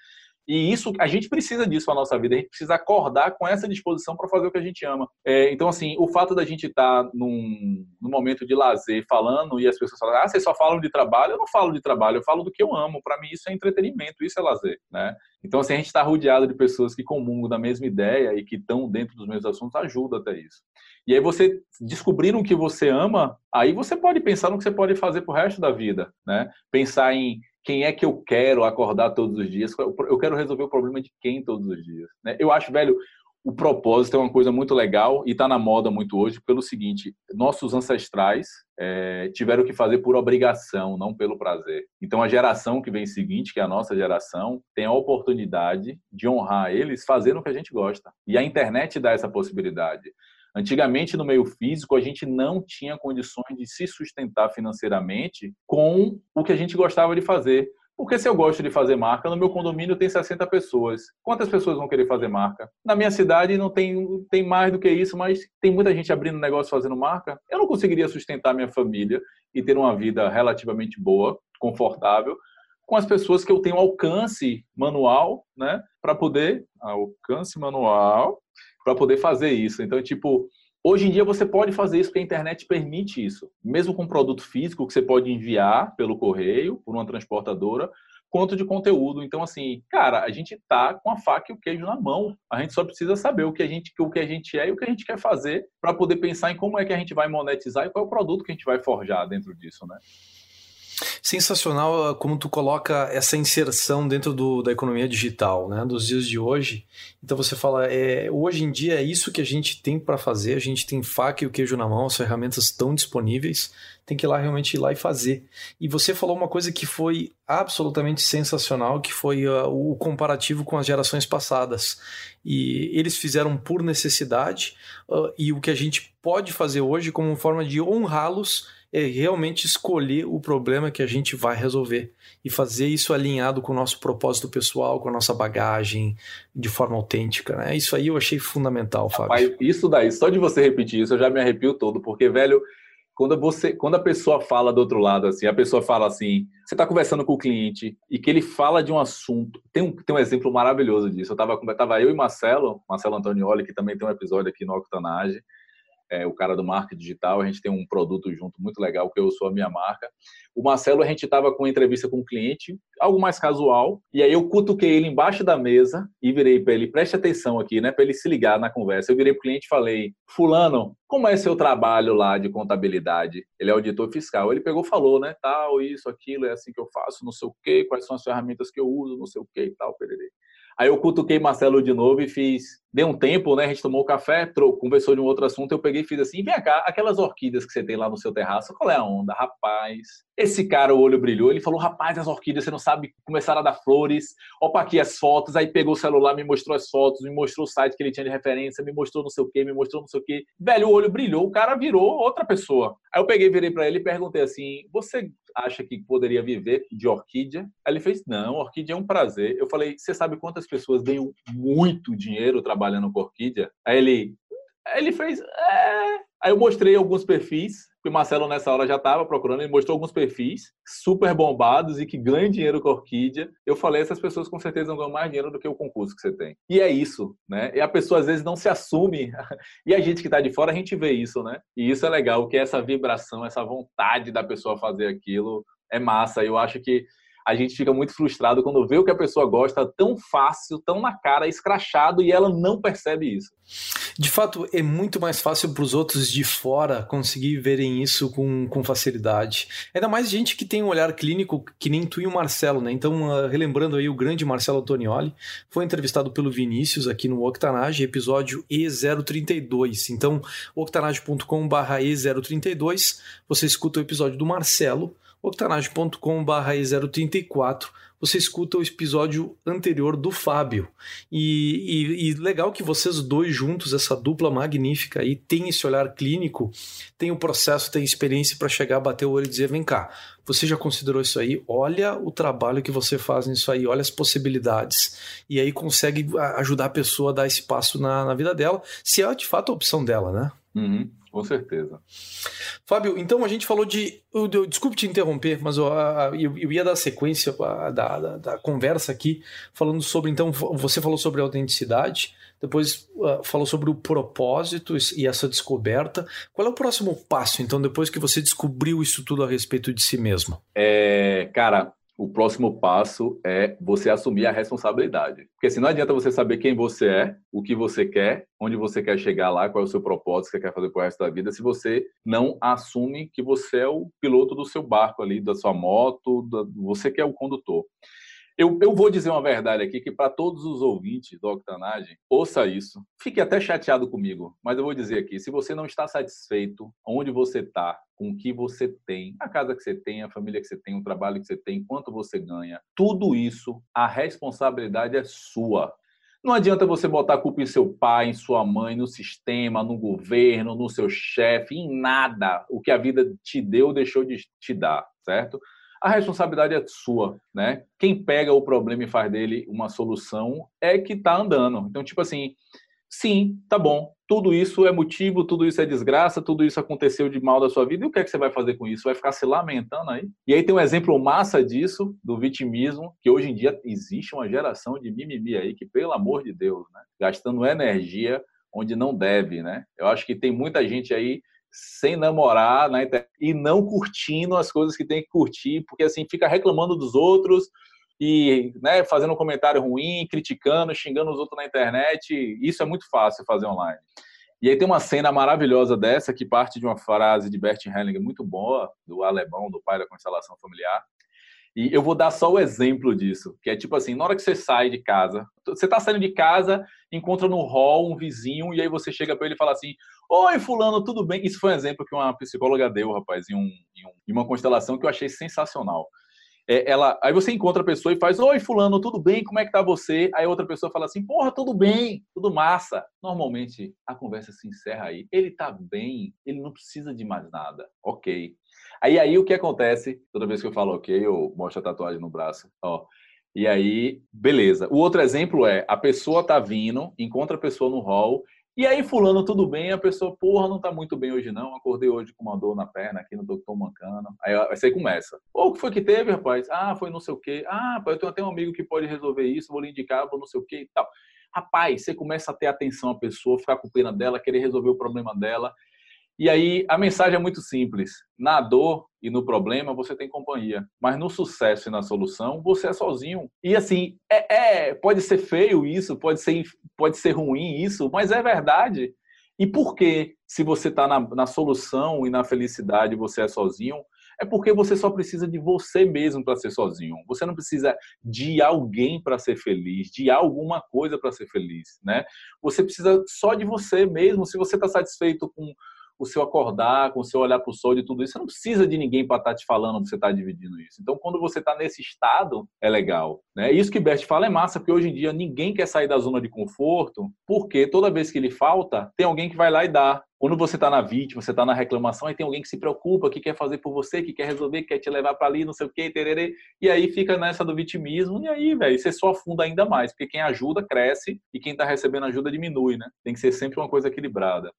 E isso, a gente precisa disso na nossa vida, a gente precisa acordar com essa disposição para fazer o que a gente ama. É, então, assim, o fato da gente estar tá num, num, momento de lazer falando e as pessoas falam, ah, vocês só falam de trabalho, eu não falo de trabalho, eu falo do que eu amo. Para mim, isso é entretenimento, isso é lazer, né? Então, assim, a gente está rodeado de pessoas que comungam da mesma ideia e que estão dentro dos mesmos assuntos, ajuda até isso. E aí você descobrindo o que você ama, aí você pode pensar no que você pode fazer pro resto da vida, né? Pensar em quem é que eu quero acordar todos os dias? Eu quero resolver o problema de quem todos os dias. Né? Eu acho, velho, o propósito é uma coisa muito legal e está na moda muito hoje pelo seguinte: nossos ancestrais é, tiveram que fazer por obrigação, não pelo prazer. Então a geração que vem seguinte, que é a nossa geração, tem a oportunidade de honrar eles fazendo o que a gente gosta. E a internet dá essa possibilidade. Antigamente, no meio físico, a gente não tinha condições de se sustentar financeiramente com o que a gente gostava de fazer. Porque se eu gosto de fazer marca, no meu condomínio tem 60 pessoas. Quantas pessoas vão querer fazer marca? Na minha cidade não tem, tem mais do que isso, mas tem muita gente abrindo negócio fazendo marca. Eu não conseguiria sustentar minha família e ter uma vida relativamente boa, confortável, com as pessoas que eu tenho alcance manual, né? Para poder. Alcance manual para poder fazer isso. Então, tipo, hoje em dia você pode fazer isso porque a internet permite isso. Mesmo com produto físico que você pode enviar pelo correio, por uma transportadora, quanto de conteúdo. Então, assim, cara, a gente tá com a faca e o queijo na mão. A gente só precisa saber o que a gente, o que a gente é e o que a gente quer fazer para poder pensar em como é que a gente vai monetizar e qual é o produto que a gente vai forjar dentro disso, né? Sensacional ah, como tu coloca essa inserção dentro do, da economia digital, né, dos dias de hoje. Então você fala, é, hoje em dia é isso que a gente tem para fazer, a gente tem faca e o queijo na mão, as ferramentas estão disponíveis, tem que ir lá realmente ir lá e fazer. E você falou uma coisa que foi absolutamente sensacional, que foi uh, o comparativo com as gerações passadas. E eles fizeram por necessidade, uh, e o que a gente pode fazer hoje como forma de honrá-los é realmente escolher o problema que a gente vai resolver e fazer isso alinhado com o nosso propósito pessoal, com a nossa bagagem, de forma autêntica. Né? Isso aí eu achei fundamental, Fábio. Isso daí, só de você repetir isso, eu já me arrepio todo, porque, velho, quando você, quando a pessoa fala do outro lado, assim, a pessoa fala assim, você está conversando com o cliente e que ele fala de um assunto, tem um, tem um exemplo maravilhoso disso. Eu estava tava eu e Marcelo, Marcelo Antonioli, que também tem um episódio aqui no Octanage, é, o cara do marketing digital, a gente tem um produto junto muito legal, que eu sou a minha marca. O Marcelo, a gente estava com uma entrevista com um cliente, algo mais casual, e aí eu cutuquei ele embaixo da mesa e virei para ele, preste atenção aqui, né, para ele se ligar na conversa. Eu virei para o cliente e falei, fulano, como é seu trabalho lá de contabilidade? Ele é auditor fiscal. Ele pegou falou, né, tal, isso, aquilo, é assim que eu faço, não sei o quê, quais são as ferramentas que eu uso, não sei o quê e tal, pererê. Aí eu cutuquei Marcelo de novo e fiz. Deu um tempo, né? A gente tomou café, conversou de um outro assunto. Eu peguei e fiz assim: vem cá, aquelas orquídeas que você tem lá no seu terraço, qual é a onda? Rapaz. Esse cara, o olho brilhou. Ele falou: rapaz, as orquídeas, você não sabe, começaram a dar flores. Opa, aqui as fotos. Aí pegou o celular, me mostrou as fotos, me mostrou o site que ele tinha de referência, me mostrou não sei o quê, me mostrou não sei o quê. Velho, o olho brilhou, o cara virou outra pessoa. Aí eu peguei, virei para ele e perguntei assim: você acha que poderia viver de orquídea? Aí ele fez: não, orquídea é um prazer. Eu falei: você sabe quantas pessoas ganham muito dinheiro trabalhando com orquídea? Aí ele, ele fez: é. Aí eu mostrei alguns perfis, que o Marcelo nessa hora já estava procurando, ele mostrou alguns perfis super bombados e que ganham dinheiro com orquídea. Eu falei, essas pessoas com certeza ganham mais dinheiro do que o concurso que você tem. E é isso, né? E a pessoa às vezes não se assume. E a gente que está de fora, a gente vê isso, né? E isso é legal, que essa vibração, essa vontade da pessoa fazer aquilo é massa. Eu acho que a gente fica muito frustrado quando vê o que a pessoa gosta tão fácil, tão na cara, escrachado e ela não percebe isso. De fato, é muito mais fácil para os outros de fora conseguir verem isso com, com facilidade. Ainda mais gente que tem um olhar clínico que nem tu e o Marcelo, né? Então, uh, relembrando aí o grande Marcelo Antonioli, foi entrevistado pelo Vinícius aqui no Octanage, episódio E032. Então, octanage.com/barra E032, você escuta o episódio do Marcelo octanage.com/034 você escuta o episódio anterior do Fábio. E, e, e, legal que vocês dois juntos, essa dupla magnífica aí, tem esse olhar clínico, tem o processo, tem experiência para chegar, bater o olho e dizer: vem cá, você já considerou isso aí? Olha o trabalho que você faz nisso aí, olha as possibilidades. E aí consegue ajudar a pessoa a dar esse passo na, na vida dela, se é de fato a opção dela, né? Uhum. Com certeza. Fábio, então a gente falou de. Eu, eu, desculpe te interromper, mas eu, eu, ia dar sequência da, da, da, conversa aqui, falando sobre. Então, você falou sobre a autenticidade, depois uh, falou sobre o propósito e essa descoberta. Qual é o próximo passo, então, depois que você descobriu isso tudo a respeito de si mesmo? É, cara, o próximo passo é você assumir a responsabilidade. Porque assim, não adianta você saber quem você é, o que você quer, onde você quer chegar lá, qual é o seu propósito que você quer fazer pro resto da vida, se você não assume que você é o piloto do seu barco ali, da sua moto, da, você que é o condutor. Eu, eu vou dizer uma verdade aqui que para todos os ouvintes do Octanagem, ouça isso. Fique até chateado comigo, mas eu vou dizer aqui: se você não está satisfeito onde você está, com o que você tem, a casa que você tem, a família que você tem, o trabalho que você tem, quanto você ganha, tudo isso, a responsabilidade é sua. Não adianta você botar a culpa em seu pai, em sua mãe, no sistema, no governo, no seu chefe, em nada. O que a vida te deu, deixou de te dar, certo? A responsabilidade é sua, né? Quem pega o problema e faz dele uma solução é que tá andando. Então, tipo assim, sim, tá bom, tudo isso é motivo, tudo isso é desgraça, tudo isso aconteceu de mal da sua vida, e o que é que você vai fazer com isso? Vai ficar se lamentando aí? E aí tem um exemplo massa disso, do vitimismo, que hoje em dia existe uma geração de mimimi aí, que pelo amor de Deus, né? Gastando energia onde não deve, né? Eu acho que tem muita gente aí sem namorar na internet e não curtindo as coisas que tem que curtir, porque assim fica reclamando dos outros e né, fazendo um comentário ruim, criticando, xingando os outros na internet. Isso é muito fácil fazer online. E aí tem uma cena maravilhosa dessa que parte de uma frase de Bert Hellinger muito boa, do alemão, do pai da constelação familiar, e eu vou dar só o exemplo disso, que é tipo assim, na hora que você sai de casa, você tá saindo de casa, encontra no hall um vizinho, e aí você chega para ele e fala assim, Oi, fulano, tudo bem? Isso foi um exemplo que uma psicóloga deu, rapaz, em, um, em, um, em uma constelação que eu achei sensacional. É, ela, aí você encontra a pessoa e faz, oi, fulano, tudo bem? Como é que tá você? Aí outra pessoa fala assim, porra, tudo bem, tudo massa. Normalmente, a conversa se encerra aí. Ele tá bem, ele não precisa de mais nada. Ok. Aí, aí o que acontece, toda vez que eu falo ok, eu mostro a tatuagem no braço, ó. E aí, beleza. O outro exemplo é, a pessoa tá vindo, encontra a pessoa no hall, e aí, fulano, tudo bem? A pessoa, porra, não tá muito bem hoje não, acordei hoje com uma dor na perna aqui, tô, tô mancando. Aí, aí começa. Ou o que foi que teve, rapaz? Ah, foi não sei o quê. Ah, eu tenho até um amigo que pode resolver isso, vou lhe indicar, vou não sei o quê e tal. Rapaz, você começa a ter atenção à pessoa, ficar com pena dela, querer resolver o problema dela. E aí a mensagem é muito simples. Na dor e no problema você tem companhia, mas no sucesso e na solução você é sozinho. E assim, é, é pode ser feio isso, pode ser, pode ser ruim isso, mas é verdade. E por que, se você está na, na solução e na felicidade, você é sozinho? É porque você só precisa de você mesmo para ser sozinho. Você não precisa de alguém para ser feliz, de alguma coisa para ser feliz, né? Você precisa só de você mesmo. Se você está satisfeito com o seu acordar, com o seu olhar para o sol e tudo isso, você não precisa de ninguém para estar tá te falando que você está dividindo isso. Então, quando você está nesse estado, é legal. Né? Isso que Bert fala é massa, porque hoje em dia ninguém quer sair da zona de conforto, porque toda vez que ele falta, tem alguém que vai lá e dá. Quando você está na vítima, você está na reclamação, aí tem alguém que se preocupa, que quer fazer por você, que quer resolver, que quer te levar para ali, não sei o quê, tererê, e aí fica nessa do vitimismo, e aí, velho, você só afunda ainda mais, porque quem ajuda cresce e quem está recebendo ajuda diminui, né? Tem que ser sempre uma coisa equilibrada.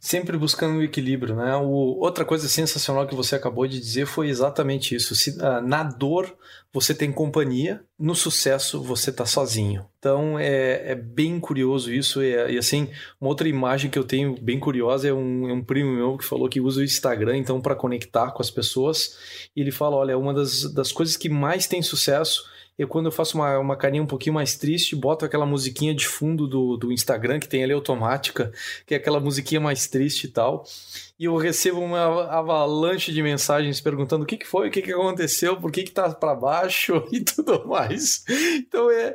Sempre buscando o equilíbrio, né? O, outra coisa sensacional que você acabou de dizer foi exatamente isso. Se, uh, na dor você tem companhia, no sucesso você está sozinho. Então é, é, bem curioso isso. E, e, assim, uma outra imagem que eu tenho bem curiosa é um, é um primo meu que falou que usa o Instagram então para conectar com as pessoas. E ele fala: olha, uma das, das coisas que mais tem sucesso eu quando eu faço uma, uma carinha um pouquinho mais triste, boto aquela musiquinha de fundo do, do Instagram, que tem ali automática, que é aquela musiquinha mais triste e tal e eu recebo uma avalanche de mensagens perguntando o que, que foi, o que, que aconteceu, por que, que tá para baixo e tudo mais. Então é,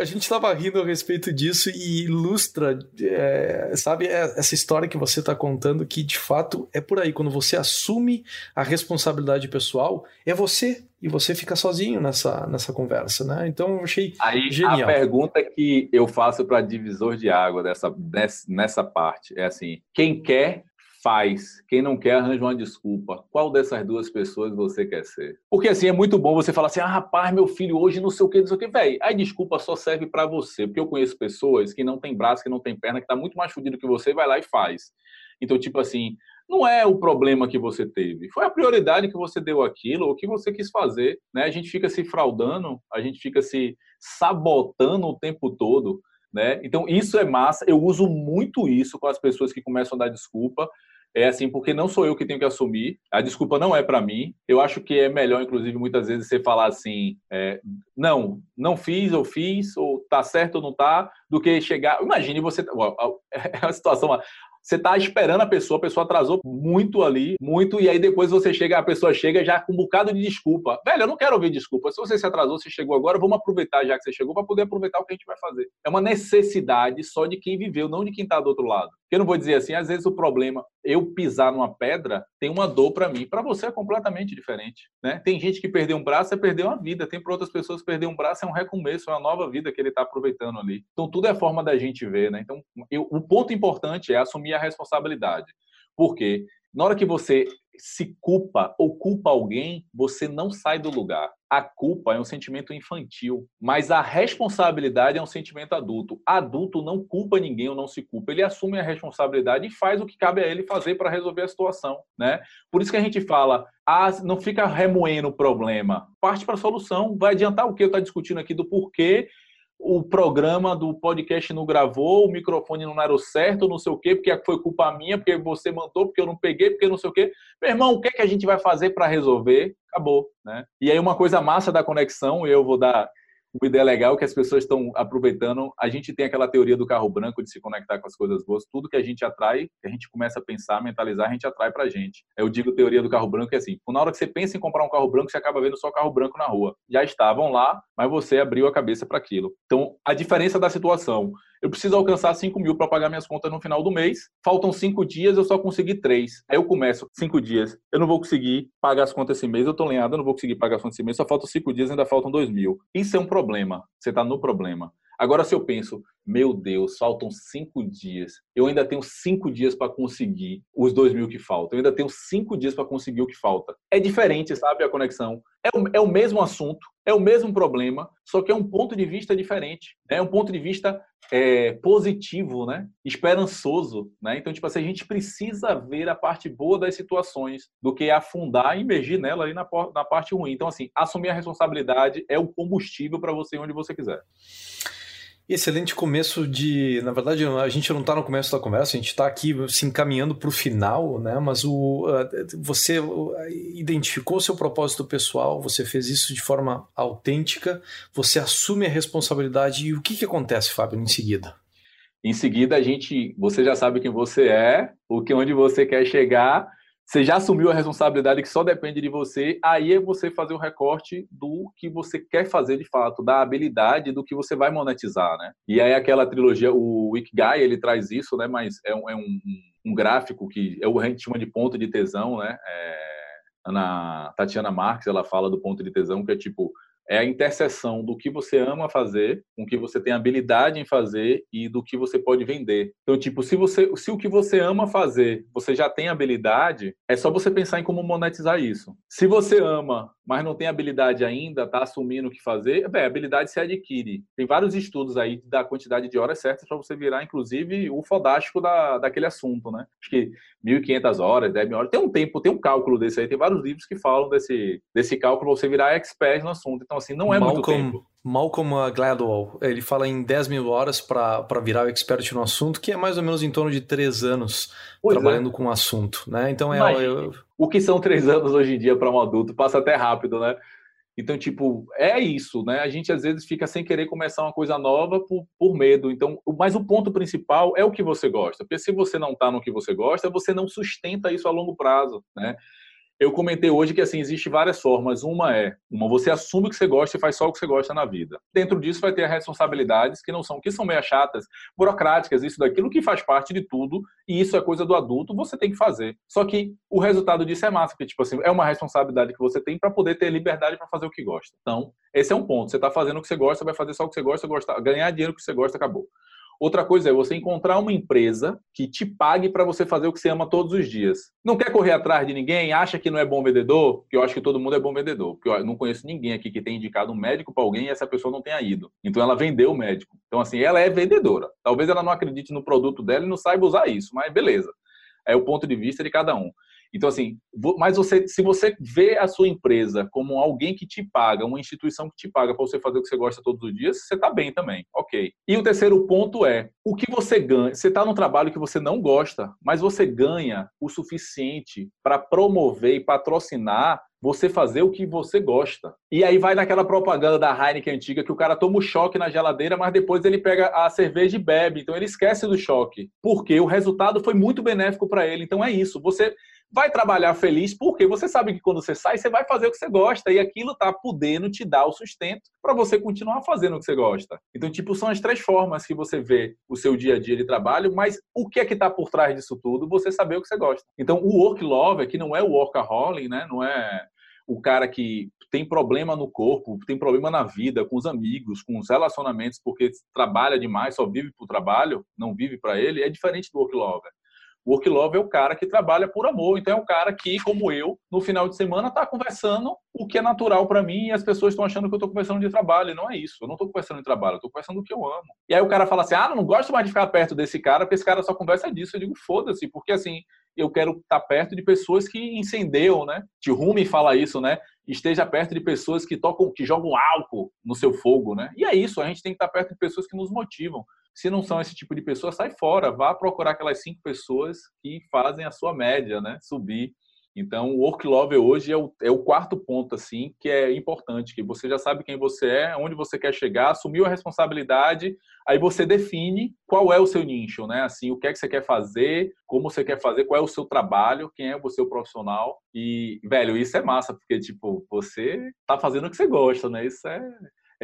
a gente estava rindo a respeito disso e ilustra, é, sabe, é, essa história que você está contando que de fato é por aí. Quando você assume a responsabilidade pessoal, é você e você fica sozinho nessa, nessa conversa, né? Então eu achei Aí, genial. A pergunta que eu faço para divisor de água dessa, nessa parte é assim: quem quer faz. Quem não quer, arranja uma desculpa. Qual dessas duas pessoas você quer ser? Porque assim, é muito bom você falar assim: ah, rapaz, meu filho hoje não sei o que, não sei o que. Véi, a desculpa só serve para você. Porque eu conheço pessoas que não têm braço, que não têm perna, que tá muito mais fudido que você, vai lá e faz. Então, tipo assim, não é o problema que você teve, foi a prioridade que você deu aquilo, o que você quis fazer, né? A gente fica se fraudando, a gente fica se sabotando o tempo todo, né? Então isso é massa, eu uso muito isso com as pessoas que começam a dar desculpa, é assim, porque não sou eu que tenho que assumir, a desculpa não é para mim. Eu acho que é melhor, inclusive, muitas vezes você falar assim: é, não, não fiz ou fiz, ou tá certo ou não tá, do que chegar. Imagine você. É uma situação. Você está esperando a pessoa, a pessoa atrasou muito ali, muito, e aí depois você chega, a pessoa chega já com um bocado de desculpa. Velho, eu não quero ouvir desculpa. Se você se atrasou, você chegou agora, vamos aproveitar já que você chegou para poder aproveitar o que a gente vai fazer. É uma necessidade só de quem viveu, não de quem está do outro lado. Eu não vou dizer assim, às vezes o problema, eu pisar numa pedra, tem uma dor para mim. Para você é completamente diferente. Né? Tem gente que perdeu um braço, é perder uma vida. Tem para outras pessoas perder um braço é um recomeço, é uma nova vida que ele está aproveitando ali. Então tudo é forma da gente ver. Né? Então eu, o ponto importante é assumir a responsabilidade. Porque na hora que você se culpa ou culpa alguém, você não sai do lugar. A culpa é um sentimento infantil, mas a responsabilidade é um sentimento adulto. Adulto não culpa ninguém ou não se culpa, ele assume a responsabilidade e faz o que cabe a ele fazer para resolver a situação, né? Por isso que a gente fala, ah, não fica remoendo o problema, parte para a solução. Vai adiantar o que eu estou discutindo aqui do porquê o programa do podcast não gravou, o microfone não era o certo, não sei o quê, porque foi culpa minha, porque você mandou, porque eu não peguei, porque não sei o quê. Meu irmão, o que é que a gente vai fazer para resolver? Acabou, né? E aí uma coisa massa da conexão, eu vou dar uma ideia legal que as pessoas estão aproveitando. A gente tem aquela teoria do carro branco de se conectar com as coisas boas. Tudo que a gente atrai, que a gente começa a pensar, mentalizar, a gente atrai pra gente. Eu digo teoria do carro branco é assim: na hora que você pensa em comprar um carro branco, você acaba vendo só carro branco na rua. Já estavam lá, mas você abriu a cabeça para aquilo. Então, a diferença da situação eu preciso alcançar 5 mil para pagar minhas contas no final do mês. Faltam cinco dias, eu só consegui três. Aí eu começo, cinco dias, eu não vou conseguir pagar as contas esse mês, eu tô lenhado, eu não vou conseguir pagar as contas esse mês, só faltam cinco dias, ainda faltam dois mil. Isso é um problema. Você está no problema. Agora, se eu penso, meu Deus, faltam cinco dias, eu ainda tenho cinco dias para conseguir os dois mil que faltam, eu ainda tenho cinco dias para conseguir o que falta. É diferente, sabe, a conexão. É o, é o mesmo assunto, é o mesmo problema, só que é um ponto de vista diferente. É um ponto de vista é, positivo, né? esperançoso. Né? Então, tipo assim, a gente precisa ver a parte boa das situações do que afundar e emergir nela ali na, na parte ruim. Então, assim, assumir a responsabilidade é o combustível para você onde você quiser. Excelente começo de. Na verdade, a gente não está no começo da conversa, a gente está aqui se encaminhando para o final, né? Mas o, você identificou seu propósito pessoal, você fez isso de forma autêntica, você assume a responsabilidade. E o que, que acontece, Fábio, em seguida? Em seguida, a gente. Você já sabe quem você é, o que onde você quer chegar você já assumiu a responsabilidade que só depende de você, aí é você fazer o recorte do que você quer fazer de fato, da habilidade, do que você vai monetizar, né? E aí aquela trilogia, o Ikigai, ele traz isso, né? Mas é um, é um, um gráfico que é a gente chama de ponto de tesão, né? É, Ana Tatiana Marques, ela fala do ponto de tesão, que é tipo, é a interseção do que você ama fazer, com o que você tem habilidade em fazer e do que você pode vender. Então, tipo, se você, se o que você ama fazer, você já tem habilidade, é só você pensar em como monetizar isso. Se você ama, mas não tem habilidade ainda, tá assumindo o que fazer, bem, habilidade se adquire. Tem vários estudos aí da quantidade de horas certas para você virar, inclusive, o fodástico da, daquele assunto, né? Acho que 1.500 horas, 10 mil horas, tem um tempo, tem um cálculo desse aí, tem vários livros que falam desse, desse cálculo, você virar expert no assunto. Então, assim, não é Malcolm, muito tempo. Malcolm Gladwell, ele fala em 10 mil horas para virar o expert no assunto, que é mais ou menos em torno de 3 anos pois é. trabalhando é. com o assunto, né? Então é... Eu... O que são 3 anos hoje em dia para um adulto? Passa até rápido, né? Então, tipo, é isso, né? A gente às vezes fica sem querer começar uma coisa nova por, por medo. Então, mas o ponto principal é o que você gosta. Porque se você não está no que você gosta, você não sustenta isso a longo prazo, né? Eu comentei hoje que assim existe várias formas. Uma é, uma você assume que você gosta e faz só o que você gosta na vida. Dentro disso vai ter responsabilidades que não são, que são meio chatas, burocráticas, isso daquilo que faz parte de tudo e isso é coisa do adulto, você tem que fazer. Só que o resultado disso é massa, porque tipo assim, é uma responsabilidade que você tem para poder ter liberdade para fazer o que gosta. Então, esse é um ponto. Você está fazendo o que você gosta, vai fazer só o que você gosta, gosta ganhar dinheiro que você gosta, acabou. Outra coisa é você encontrar uma empresa que te pague para você fazer o que você ama todos os dias. Não quer correr atrás de ninguém? Acha que não é bom vendedor? Porque eu acho que todo mundo é bom vendedor. Porque eu não conheço ninguém aqui que tenha indicado um médico para alguém e essa pessoa não tenha ido. Então ela vendeu o médico. Então, assim, ela é vendedora. Talvez ela não acredite no produto dela e não saiba usar isso, mas beleza. É o ponto de vista de cada um. Então, assim, mas você, se você vê a sua empresa como alguém que te paga, uma instituição que te paga para você fazer o que você gosta todos os dias, você está bem também, ok. E o terceiro ponto é o que você ganha. Você está num trabalho que você não gosta, mas você ganha o suficiente para promover e patrocinar você fazer o que você gosta. E aí vai naquela propaganda da Heineken antiga que o cara toma o choque na geladeira, mas depois ele pega a cerveja e bebe. Então ele esquece do choque, porque o resultado foi muito benéfico para ele. Então é isso. Você vai trabalhar feliz, porque você sabe que quando você sai, você vai fazer o que você gosta e aquilo está podendo te dar o sustento para você continuar fazendo o que você gosta. Então, tipo, são as três formas que você vê o seu dia a dia de trabalho, mas o que é que está por trás disso tudo? Você saber o que você gosta. Então, o work lover, que não é o workaholic, né? Não é o cara que tem problema no corpo, tem problema na vida, com os amigos, com os relacionamentos, porque trabalha demais, só vive para o trabalho, não vive para ele, é diferente do work lover. Work love é o cara que trabalha por amor. Então é um cara que, como eu, no final de semana está conversando o que é natural para mim e as pessoas estão achando que eu estou conversando de trabalho. E não é isso. Eu não estou conversando de trabalho, eu estou conversando do que eu amo. E aí o cara fala assim: ah, não gosto mais de ficar perto desse cara, porque esse cara só conversa disso. Eu digo, foda-se, porque assim, eu quero estar tá perto de pessoas que incendeiam, né? Rumi fala isso, né? Esteja perto de pessoas que tocam, que jogam álcool no seu fogo, né? E é isso, a gente tem que estar tá perto de pessoas que nos motivam. Se não são esse tipo de pessoa, sai fora, vá procurar aquelas cinco pessoas que fazem a sua média, né? Subir. Então, o work love hoje é o, é o quarto ponto, assim, que é importante, que você já sabe quem você é, onde você quer chegar, assumiu a responsabilidade, aí você define qual é o seu nicho, né? Assim, o que é que você quer fazer, como você quer fazer, qual é o seu trabalho, quem é o seu profissional. E, velho, isso é massa, porque, tipo, você tá fazendo o que você gosta, né? Isso é,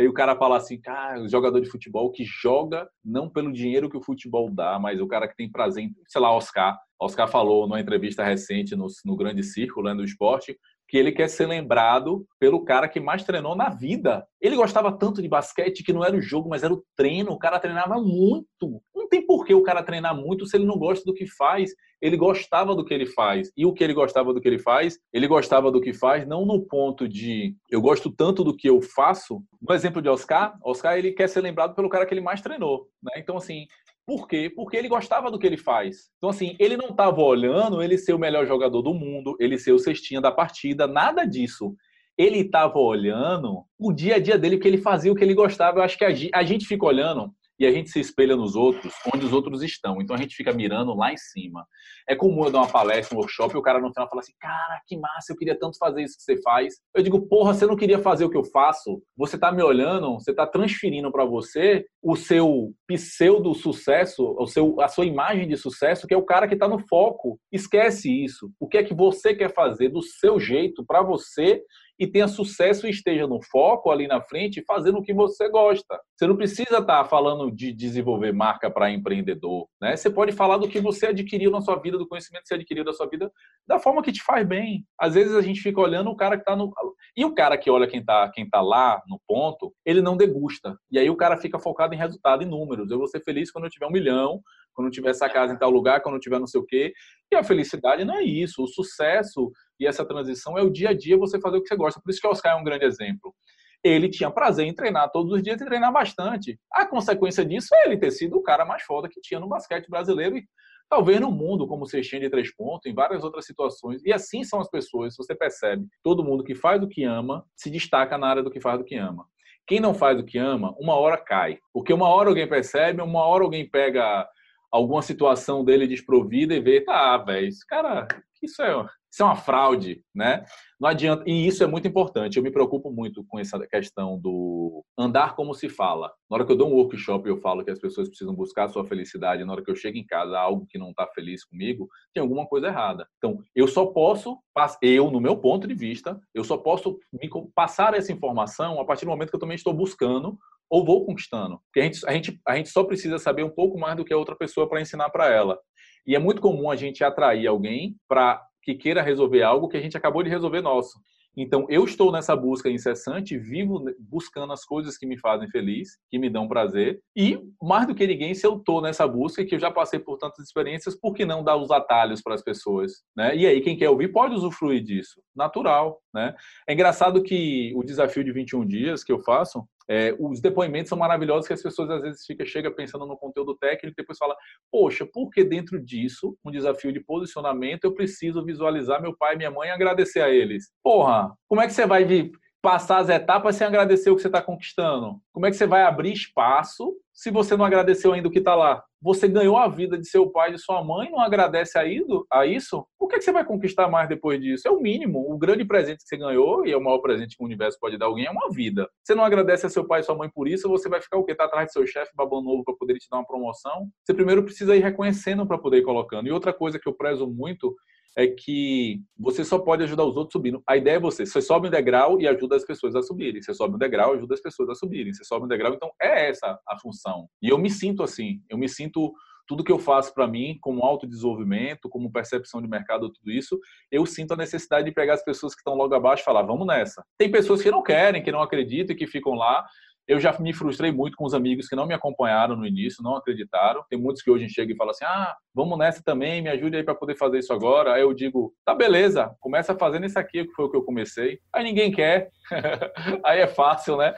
Aí o cara fala assim, cara, o jogador de futebol que joga não pelo dinheiro que o futebol dá, mas o cara que tem prazer, em, sei lá, Oscar. Oscar falou numa entrevista recente no, no Grande Círculo né, do esporte que ele quer ser lembrado pelo cara que mais treinou na vida. Ele gostava tanto de basquete que não era o jogo, mas era o treino. O cara treinava muito. Não tem por que o cara treinar muito se ele não gosta do que faz. Ele gostava do que ele faz. E o que ele gostava do que ele faz? Ele gostava do que faz não no ponto de eu gosto tanto do que eu faço. No exemplo de Oscar, Oscar ele quer ser lembrado pelo cara que ele mais treinou. Né? Então, assim, por quê? Porque ele gostava do que ele faz. Então, assim, ele não estava olhando ele ser o melhor jogador do mundo, ele ser o cestinha da partida, nada disso. Ele estava olhando o dia a dia dele, que ele fazia o que ele gostava. Eu acho que a gente fica olhando e a gente se espelha nos outros, onde os outros estão. Então a gente fica mirando lá em cima. É comum eu dar uma palestra, um workshop, e o cara no final fala assim: Cara, que massa, eu queria tanto fazer isso que você faz. Eu digo: Porra, você não queria fazer o que eu faço? Você tá me olhando, você tá transferindo para você o seu pseudo sucesso, o seu, a sua imagem de sucesso, que é o cara que tá no foco. Esquece isso. O que é que você quer fazer do seu jeito para você e tenha sucesso e esteja no foco ali na frente, fazendo o que você gosta. Você não precisa estar falando de desenvolver marca para empreendedor, né? Você pode falar do que você adquiriu na sua vida, do conhecimento que você adquiriu da sua vida, da forma que te faz bem. Às vezes a gente fica olhando o cara que está no e o cara que olha quem está quem tá lá no ponto, ele não degusta. E aí o cara fica focado em resultado, em números. Eu vou ser feliz quando eu tiver um milhão, quando eu tiver essa casa em tal lugar, quando eu tiver não sei o quê. E a felicidade não é isso. O sucesso e essa transição é o dia a dia você fazer o que você gosta. Por isso que o Oscar é um grande exemplo. Ele tinha prazer em treinar todos os dias e treinar bastante. A consequência disso é ele ter sido o cara mais foda que tinha no basquete brasileiro e talvez no mundo, como cestinha de três pontos, em várias outras situações. E assim são as pessoas, você percebe. Todo mundo que faz o que ama se destaca na área do que faz o que ama. Quem não faz o que ama, uma hora cai. Porque uma hora alguém percebe, uma hora alguém pega alguma situação dele desprovida e vê, tá, velho, esse cara, isso é isso é uma fraude, né? Não adianta. E isso é muito importante. Eu me preocupo muito com essa questão do andar como se fala. Na hora que eu dou um workshop eu falo que as pessoas precisam buscar a sua felicidade, na hora que eu chego em casa, algo que não está feliz comigo, tem alguma coisa errada. Então, eu só posso, eu, no meu ponto de vista, eu só posso me passar essa informação a partir do momento que eu também estou buscando ou vou conquistando. Porque a gente, a gente, a gente só precisa saber um pouco mais do que a outra pessoa para ensinar para ela. E é muito comum a gente atrair alguém para que queira resolver algo que a gente acabou de resolver nosso. Então, eu estou nessa busca incessante, vivo buscando as coisas que me fazem feliz, que me dão prazer. E, mais do que ninguém, se eu estou nessa busca, que eu já passei por tantas experiências, por que não dar os atalhos para as pessoas? Né? E aí, quem quer ouvir pode usufruir disso. Natural. Né? É engraçado que o desafio de 21 dias que eu faço, é, os depoimentos são maravilhosos que as pessoas às vezes fica chega pensando no conteúdo técnico e depois fala, poxa, por que dentro disso, um desafio de posicionamento, eu preciso visualizar meu pai e minha mãe e agradecer a eles? Porra, como é que você vai vir passar as etapas sem agradecer o que você está conquistando? Como é que você vai abrir espaço se você não agradeceu ainda o que está lá? Você ganhou a vida de seu pai e de sua mãe, não agradece a, isso? O que, é que você vai conquistar mais depois disso? É o mínimo. O grande presente que você ganhou, e é o maior presente que o universo pode dar a alguém, é uma vida. Você não agradece a seu pai e sua mãe por isso, você vai ficar o quê? Tá atrás do seu chefe, babão novo, para poder te dar uma promoção? Você primeiro precisa ir reconhecendo para poder ir colocando. E outra coisa que eu prezo muito é que você só pode ajudar os outros subindo. A ideia é você, você sobe um degrau e ajuda as pessoas a subirem. Você sobe um degrau e ajuda as pessoas a subirem. Você sobe um degrau, então é essa a função. E eu me sinto assim, eu me sinto tudo que eu faço para mim, como autodesenvolvimento, como percepção de mercado, tudo isso, eu sinto a necessidade de pegar as pessoas que estão logo abaixo e falar, vamos nessa. Tem pessoas que não querem, que não acreditam, que ficam lá, eu já me frustrei muito com os amigos que não me acompanharam no início, não acreditaram. Tem muitos que hoje chegam e falam assim: ah, vamos nessa também, me ajude aí para poder fazer isso agora. Aí eu digo: tá, beleza, começa fazendo isso aqui, que foi o que eu comecei. Aí ninguém quer. aí é fácil, né?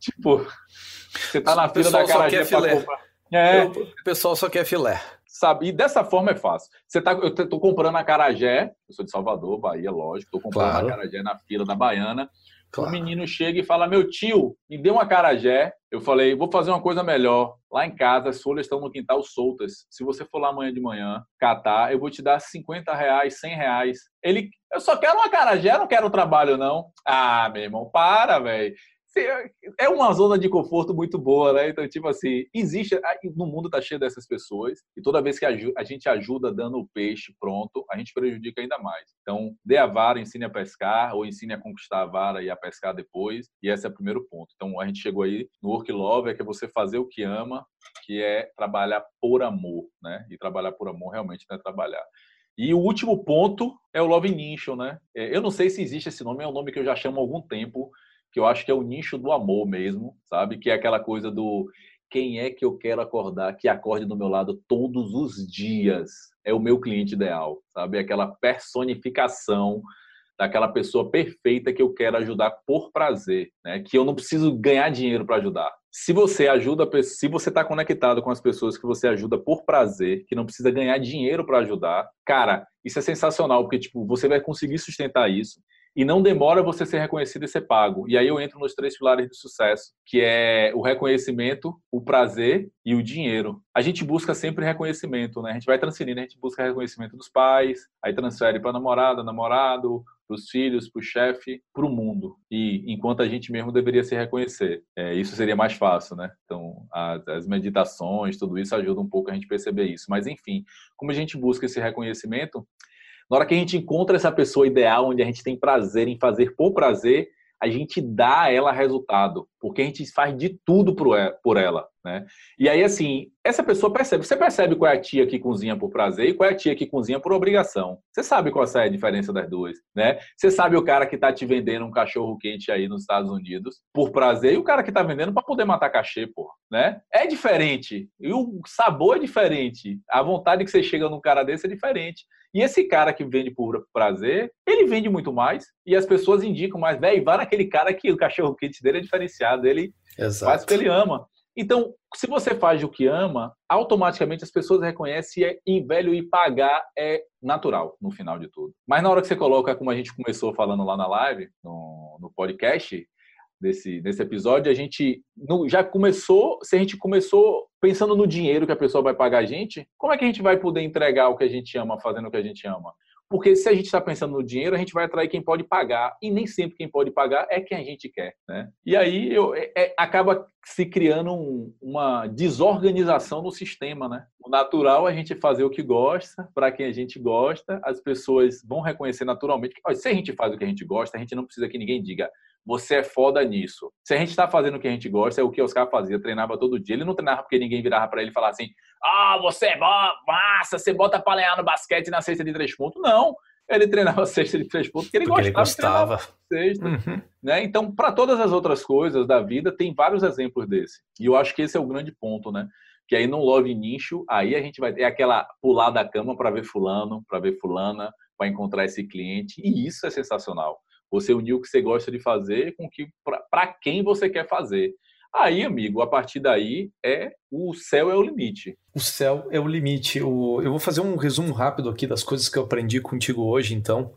Tipo, você tá na fila da garagem para comprar. É. O pessoal só quer filé. Sabe? E dessa forma é fácil. Você tá, eu tô comprando a Carajé, eu sou de Salvador, Bahia, lógico, tô comprando claro. a Carajé na fila da Baiana. Claro. O menino chega e fala: Meu tio, me deu uma carajé. Eu falei: Vou fazer uma coisa melhor. Lá em casa, as folhas estão no quintal soltas. Se você for lá amanhã de manhã catar, eu vou te dar 50 reais, 100 reais. Ele, eu só quero uma carajé, não quero trabalho, não. Ah, meu irmão, para, velho é uma zona de conforto muito boa, né? Então, tipo assim, existe. No mundo tá cheio dessas pessoas, e toda vez que a gente ajuda dando o peixe pronto, a gente prejudica ainda mais. Então, dê a vara, ensine a pescar, ou ensine a conquistar a vara e a pescar depois, e esse é o primeiro ponto. Então, a gente chegou aí no Work Love, é que é você fazer o que ama, que é trabalhar por amor, né? E trabalhar por amor realmente não é trabalhar. E o último ponto é o Love Nicho, né? É, eu não sei se existe esse nome, é um nome que eu já chamo há algum tempo, que eu acho que é o nicho do amor mesmo, sabe? Que é aquela coisa do quem é que eu quero acordar, que acorde do meu lado todos os dias. É o meu cliente ideal, sabe? Aquela personificação daquela pessoa perfeita que eu quero ajudar por prazer, né? Que eu não preciso ganhar dinheiro para ajudar. Se você ajuda, se você está conectado com as pessoas que você ajuda por prazer, que não precisa ganhar dinheiro para ajudar, cara, isso é sensacional porque tipo você vai conseguir sustentar isso e não demora você ser reconhecido e ser pago. E aí eu entro nos três pilares de sucesso, que é o reconhecimento, o prazer e o dinheiro. A gente busca sempre reconhecimento, né? A gente vai transferindo, a gente busca reconhecimento dos pais, aí transfere para namorada, namorado, para os filhos, para o chefe, para o mundo. E enquanto a gente mesmo deveria se reconhecer. É, isso seria mais fácil, né? Então, as, as, meditações, tudo isso ajuda um pouco a gente perceber isso. Mas, enfim, como a gente busca esse reconhecimento, na hora que a gente encontra essa pessoa ideal, onde a gente tem prazer em fazer por prazer, a gente dá a ela resultado, porque a gente faz de tudo por ela, né? E aí, assim, essa pessoa percebe. Você percebe qual é a tia que cozinha por prazer e qual é a tia que cozinha por obrigação. Você sabe qual é a diferença das duas, né? Você sabe o cara que está te vendendo um cachorro quente aí nos Estados Unidos por prazer e o cara que está vendendo para poder matar cachê, pô, né? É diferente. E o sabor é diferente. A vontade que você chega num cara desse é diferente. E esse cara que vende por prazer, ele vende muito mais e as pessoas indicam mais, velho, vai naquele cara que o cachorro quente dele é diferenciado, ele Exato. faz o que ele ama. Então, se você faz o que ama, automaticamente as pessoas reconhecem e velho e pagar é natural no final de tudo. Mas na hora que você coloca, como a gente começou falando lá na live, no, no podcast, desse, desse episódio, a gente no, já começou, se a gente começou pensando no dinheiro que a pessoa vai pagar a gente, como é que a gente vai poder entregar o que a gente ama fazendo o que a gente ama? Porque se a gente está pensando no dinheiro, a gente vai atrair quem pode pagar. E nem sempre quem pode pagar é quem a gente quer. Né? E aí eu, é, é, acaba se criando um, uma desorganização no sistema. Né? O natural é a gente fazer o que gosta, para quem a gente gosta. As pessoas vão reconhecer naturalmente. Que, se a gente faz o que a gente gosta, a gente não precisa que ninguém diga você é foda nisso. Se a gente está fazendo o que a gente gosta, é o que Oscar fazia, treinava todo dia. Ele não treinava porque ninguém virava para ele e falava assim: ah, você é massa, você bota para lenhar no basquete na cesta de três pontos. Não, ele treinava a cesta de três pontos porque ele porque gostava, ele gostava. cesta. Uhum. Né? Então, para todas as outras coisas da vida, tem vários exemplos desse. E eu acho que esse é o grande ponto, né? Que aí no Love Nicho, aí a gente vai ter aquela pular da cama para ver fulano, para ver fulana, para encontrar esse cliente. E isso é sensacional. Você unir o que você gosta de fazer com que para quem você quer fazer. Aí, amigo, a partir daí é o céu é o limite. O céu é o limite. eu vou fazer um resumo rápido aqui das coisas que eu aprendi contigo hoje, então.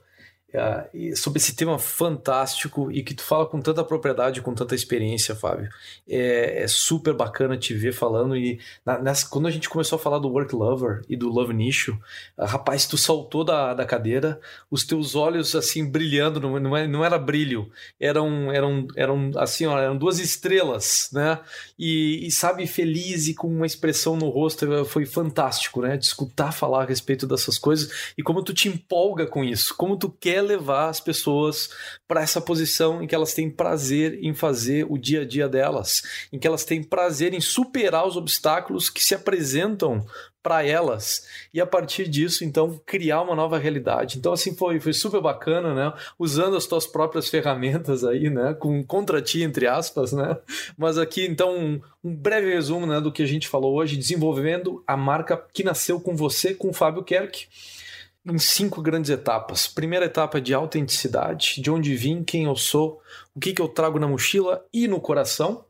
Uh, sobre esse tema fantástico e que tu fala com tanta propriedade, com tanta experiência, Fábio. É, é super bacana te ver falando e na, nessa, quando a gente começou a falar do Work Lover e do Love Nicho, uh, rapaz, tu saltou da, da cadeira, os teus olhos assim brilhando, não, não, é, não era brilho, eram, eram, eram assim, ó, eram duas estrelas, né? E, e, sabe, feliz e com uma expressão no rosto, foi fantástico, né? De escutar falar a respeito dessas coisas e como tu te empolga com isso, como tu quer quer levar as pessoas para essa posição em que elas têm prazer em fazer o dia a dia delas, em que elas têm prazer em superar os obstáculos que se apresentam para elas e a partir disso então criar uma nova realidade. Então assim foi foi super bacana né? Usando as tuas próprias ferramentas aí né? Com contra ti entre aspas né? Mas aqui então um, um breve resumo né do que a gente falou hoje desenvolvendo a marca que nasceu com você com o Fábio Kerk em cinco grandes etapas. Primeira etapa é de autenticidade, de onde vim, quem eu sou, o que, que eu trago na mochila e no coração.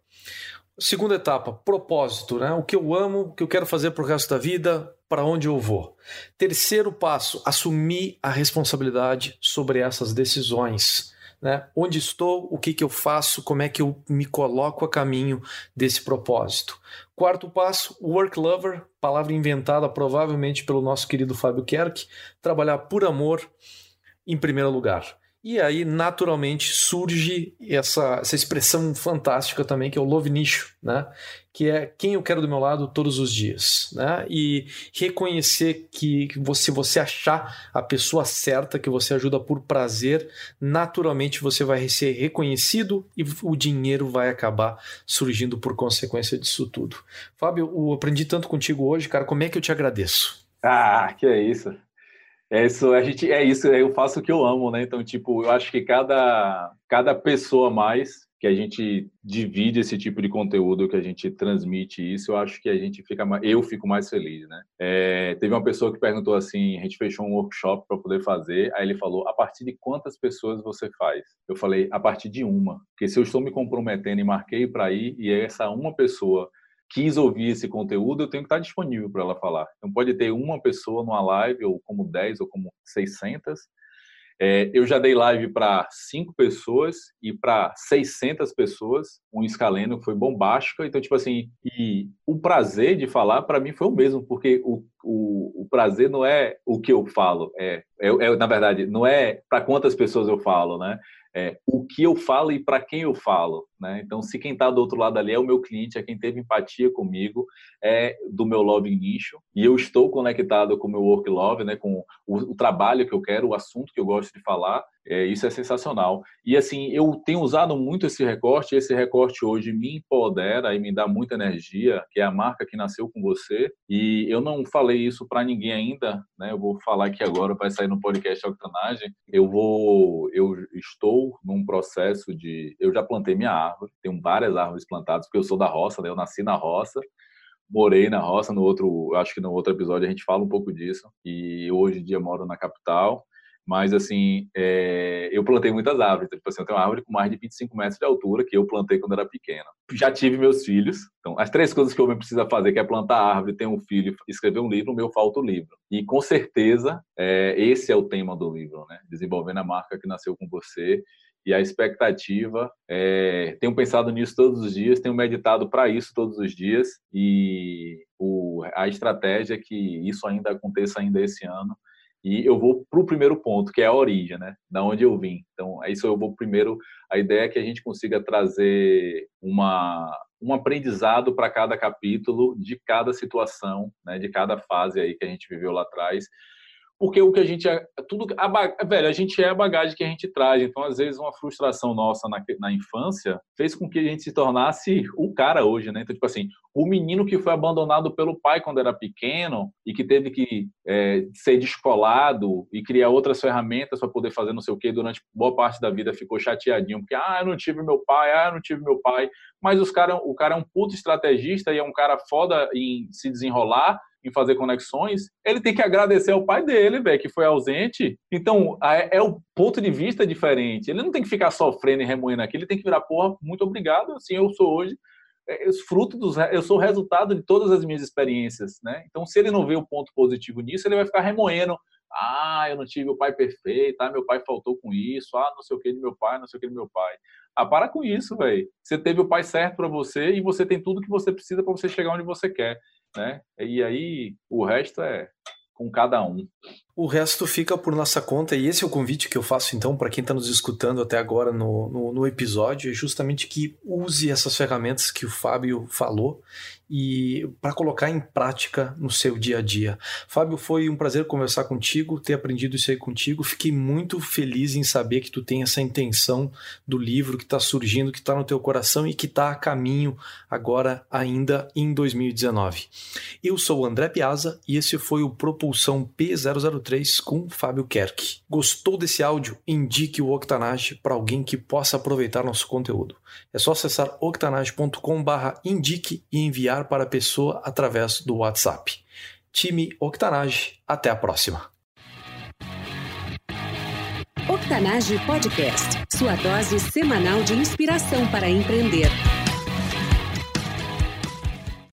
Segunda etapa, propósito, né? O que eu amo, o que eu quero fazer para o resto da vida, para onde eu vou. Terceiro passo, assumir a responsabilidade sobre essas decisões né? Onde estou, o que, que eu faço, como é que eu me coloco a caminho desse propósito. Quarto passo, work lover, palavra inventada provavelmente pelo nosso querido Fábio Kerk, trabalhar por amor em primeiro lugar. E aí, naturalmente, surge essa, essa expressão fantástica também, que é o love nicho, né? que é quem eu quero do meu lado todos os dias. Né? E reconhecer que se você achar a pessoa certa, que você ajuda por prazer, naturalmente você vai ser reconhecido e o dinheiro vai acabar surgindo por consequência disso tudo. Fábio, eu aprendi tanto contigo hoje, cara, como é que eu te agradeço? Ah, que é isso. É isso, a gente é isso, eu faço o que eu amo, né? Então, tipo, eu acho que cada cada pessoa mais que a gente divide esse tipo de conteúdo, que a gente transmite isso, eu acho que a gente fica mais, eu fico mais feliz, né? É, teve uma pessoa que perguntou assim, a gente fechou um workshop para poder fazer, aí ele falou, a partir de quantas pessoas você faz? Eu falei, a partir de uma, porque se eu estou me comprometendo e marquei para ir e essa uma pessoa quis ouvir esse conteúdo, eu tenho que estar disponível para ela falar. Então pode ter uma pessoa numa live, ou como 10, ou como 600, É, eu já dei live para cinco pessoas e para 600 pessoas, um escaleno foi bombástico. Então, tipo assim, e o prazer de falar para mim foi o mesmo, porque o, o, o, prazer não é o que eu falo, é, é, é na verdade, não é para quantas pessoas eu falo, né? é, o que eu falo e para quem eu falo. Né? Então, se quem está do outro lado ali é o meu cliente, é quem teve empatia comigo, é do meu love nicho, e eu estou conectado com o meu work love, né? com o, o trabalho que eu quero, o assunto que eu gosto de falar, é, isso é sensacional. E assim, eu tenho usado muito esse recorte, esse recorte hoje me empodera e me dá muita energia, que é a marca que nasceu com você. E eu não falei isso para ninguém ainda, né? Eu vou falar aqui agora, vai sair no podcast Octanagem. Eu vou, eu estou num processo de, eu já plantei minha árvore, tenho várias árvores plantadas, porque eu sou da roça, né? Eu nasci na roça morei na roça no outro, acho que no outro episódio a gente fala um pouco disso. E hoje em dia moro na capital. Mas, assim, é, eu plantei muitas árvores. Tipo assim, eu tenho uma árvore com mais de 25 metros de altura que eu plantei quando era pequeno. Já tive meus filhos. Então, as três coisas que o homem precisa fazer, que é plantar árvore, ter um filho, escrever um livro, o meu falta o livro. E, com certeza, é, esse é o tema do livro, né? Desenvolvendo a marca que nasceu com você e a expectativa. É, tenho pensado nisso todos os dias, tenho meditado para isso todos os dias e o, a estratégia é que isso ainda aconteça ainda esse ano e eu vou para o primeiro ponto, que é a origem, né? Da onde eu vim. Então, é isso eu vou primeiro. A ideia é que a gente consiga trazer uma, um aprendizado para cada capítulo, de cada situação, né? de cada fase aí que a gente viveu lá atrás porque o que a gente é tudo a, velho a gente é a bagagem que a gente traz. Então às vezes uma frustração nossa na, na infância fez com que a gente se tornasse o cara hoje né? Então tipo assim o menino que foi abandonado pelo pai quando era pequeno e que teve que é, ser descolado e criar outras ferramentas para poder fazer não sei o que durante boa parte da vida ficou chateadinho porque ah eu não tive meu pai ah eu não tive meu pai. Mas os cara o cara é um puto estrategista e é um cara foda em se desenrolar em fazer conexões, ele tem que agradecer ao pai dele, velho, que foi ausente. Então, é, é, o ponto de vista diferente. Ele não tem que ficar sofrendo e remoendo aqui, ele tem que virar, porra, muito obrigado, assim eu sou hoje. É, eu, fruto dos, eu sou o resultado de todas as minhas experiências, né? Então, se ele não vê o ponto positivo nisso, ele vai ficar remoendo. Ah, eu não tive o pai perfeito, ah, meu pai faltou com isso, ah, não sei o que de meu pai, não sei o que de meu pai. Ah, para com isso, velho. Você teve o pai certo para você e você tem tudo que você precisa para você chegar onde você quer né? E aí o resto é com cada um. O resto fica por nossa conta, e esse é o convite que eu faço então para quem está nos escutando até agora no, no, no, episódio, é justamente que use essas ferramentas que o Fábio falou e para colocar em prática no seu dia a dia. Fábio, foi um prazer conversar contigo, ter aprendido isso aí contigo. Fiquei muito feliz em saber que tu tem essa intenção do livro que está surgindo, que está no teu coração e que está a caminho agora ainda em 2019. Eu sou o André Piazza e esse foi o Propulsão P003 com Fábio Kerk. Gostou desse áudio? Indique o Octanage para alguém que possa aproveitar nosso conteúdo. É só acessar octanage.com/indique e enviar para a pessoa através do WhatsApp. Time Octanage, até a próxima. Octanage Podcast, sua dose semanal de inspiração para empreender.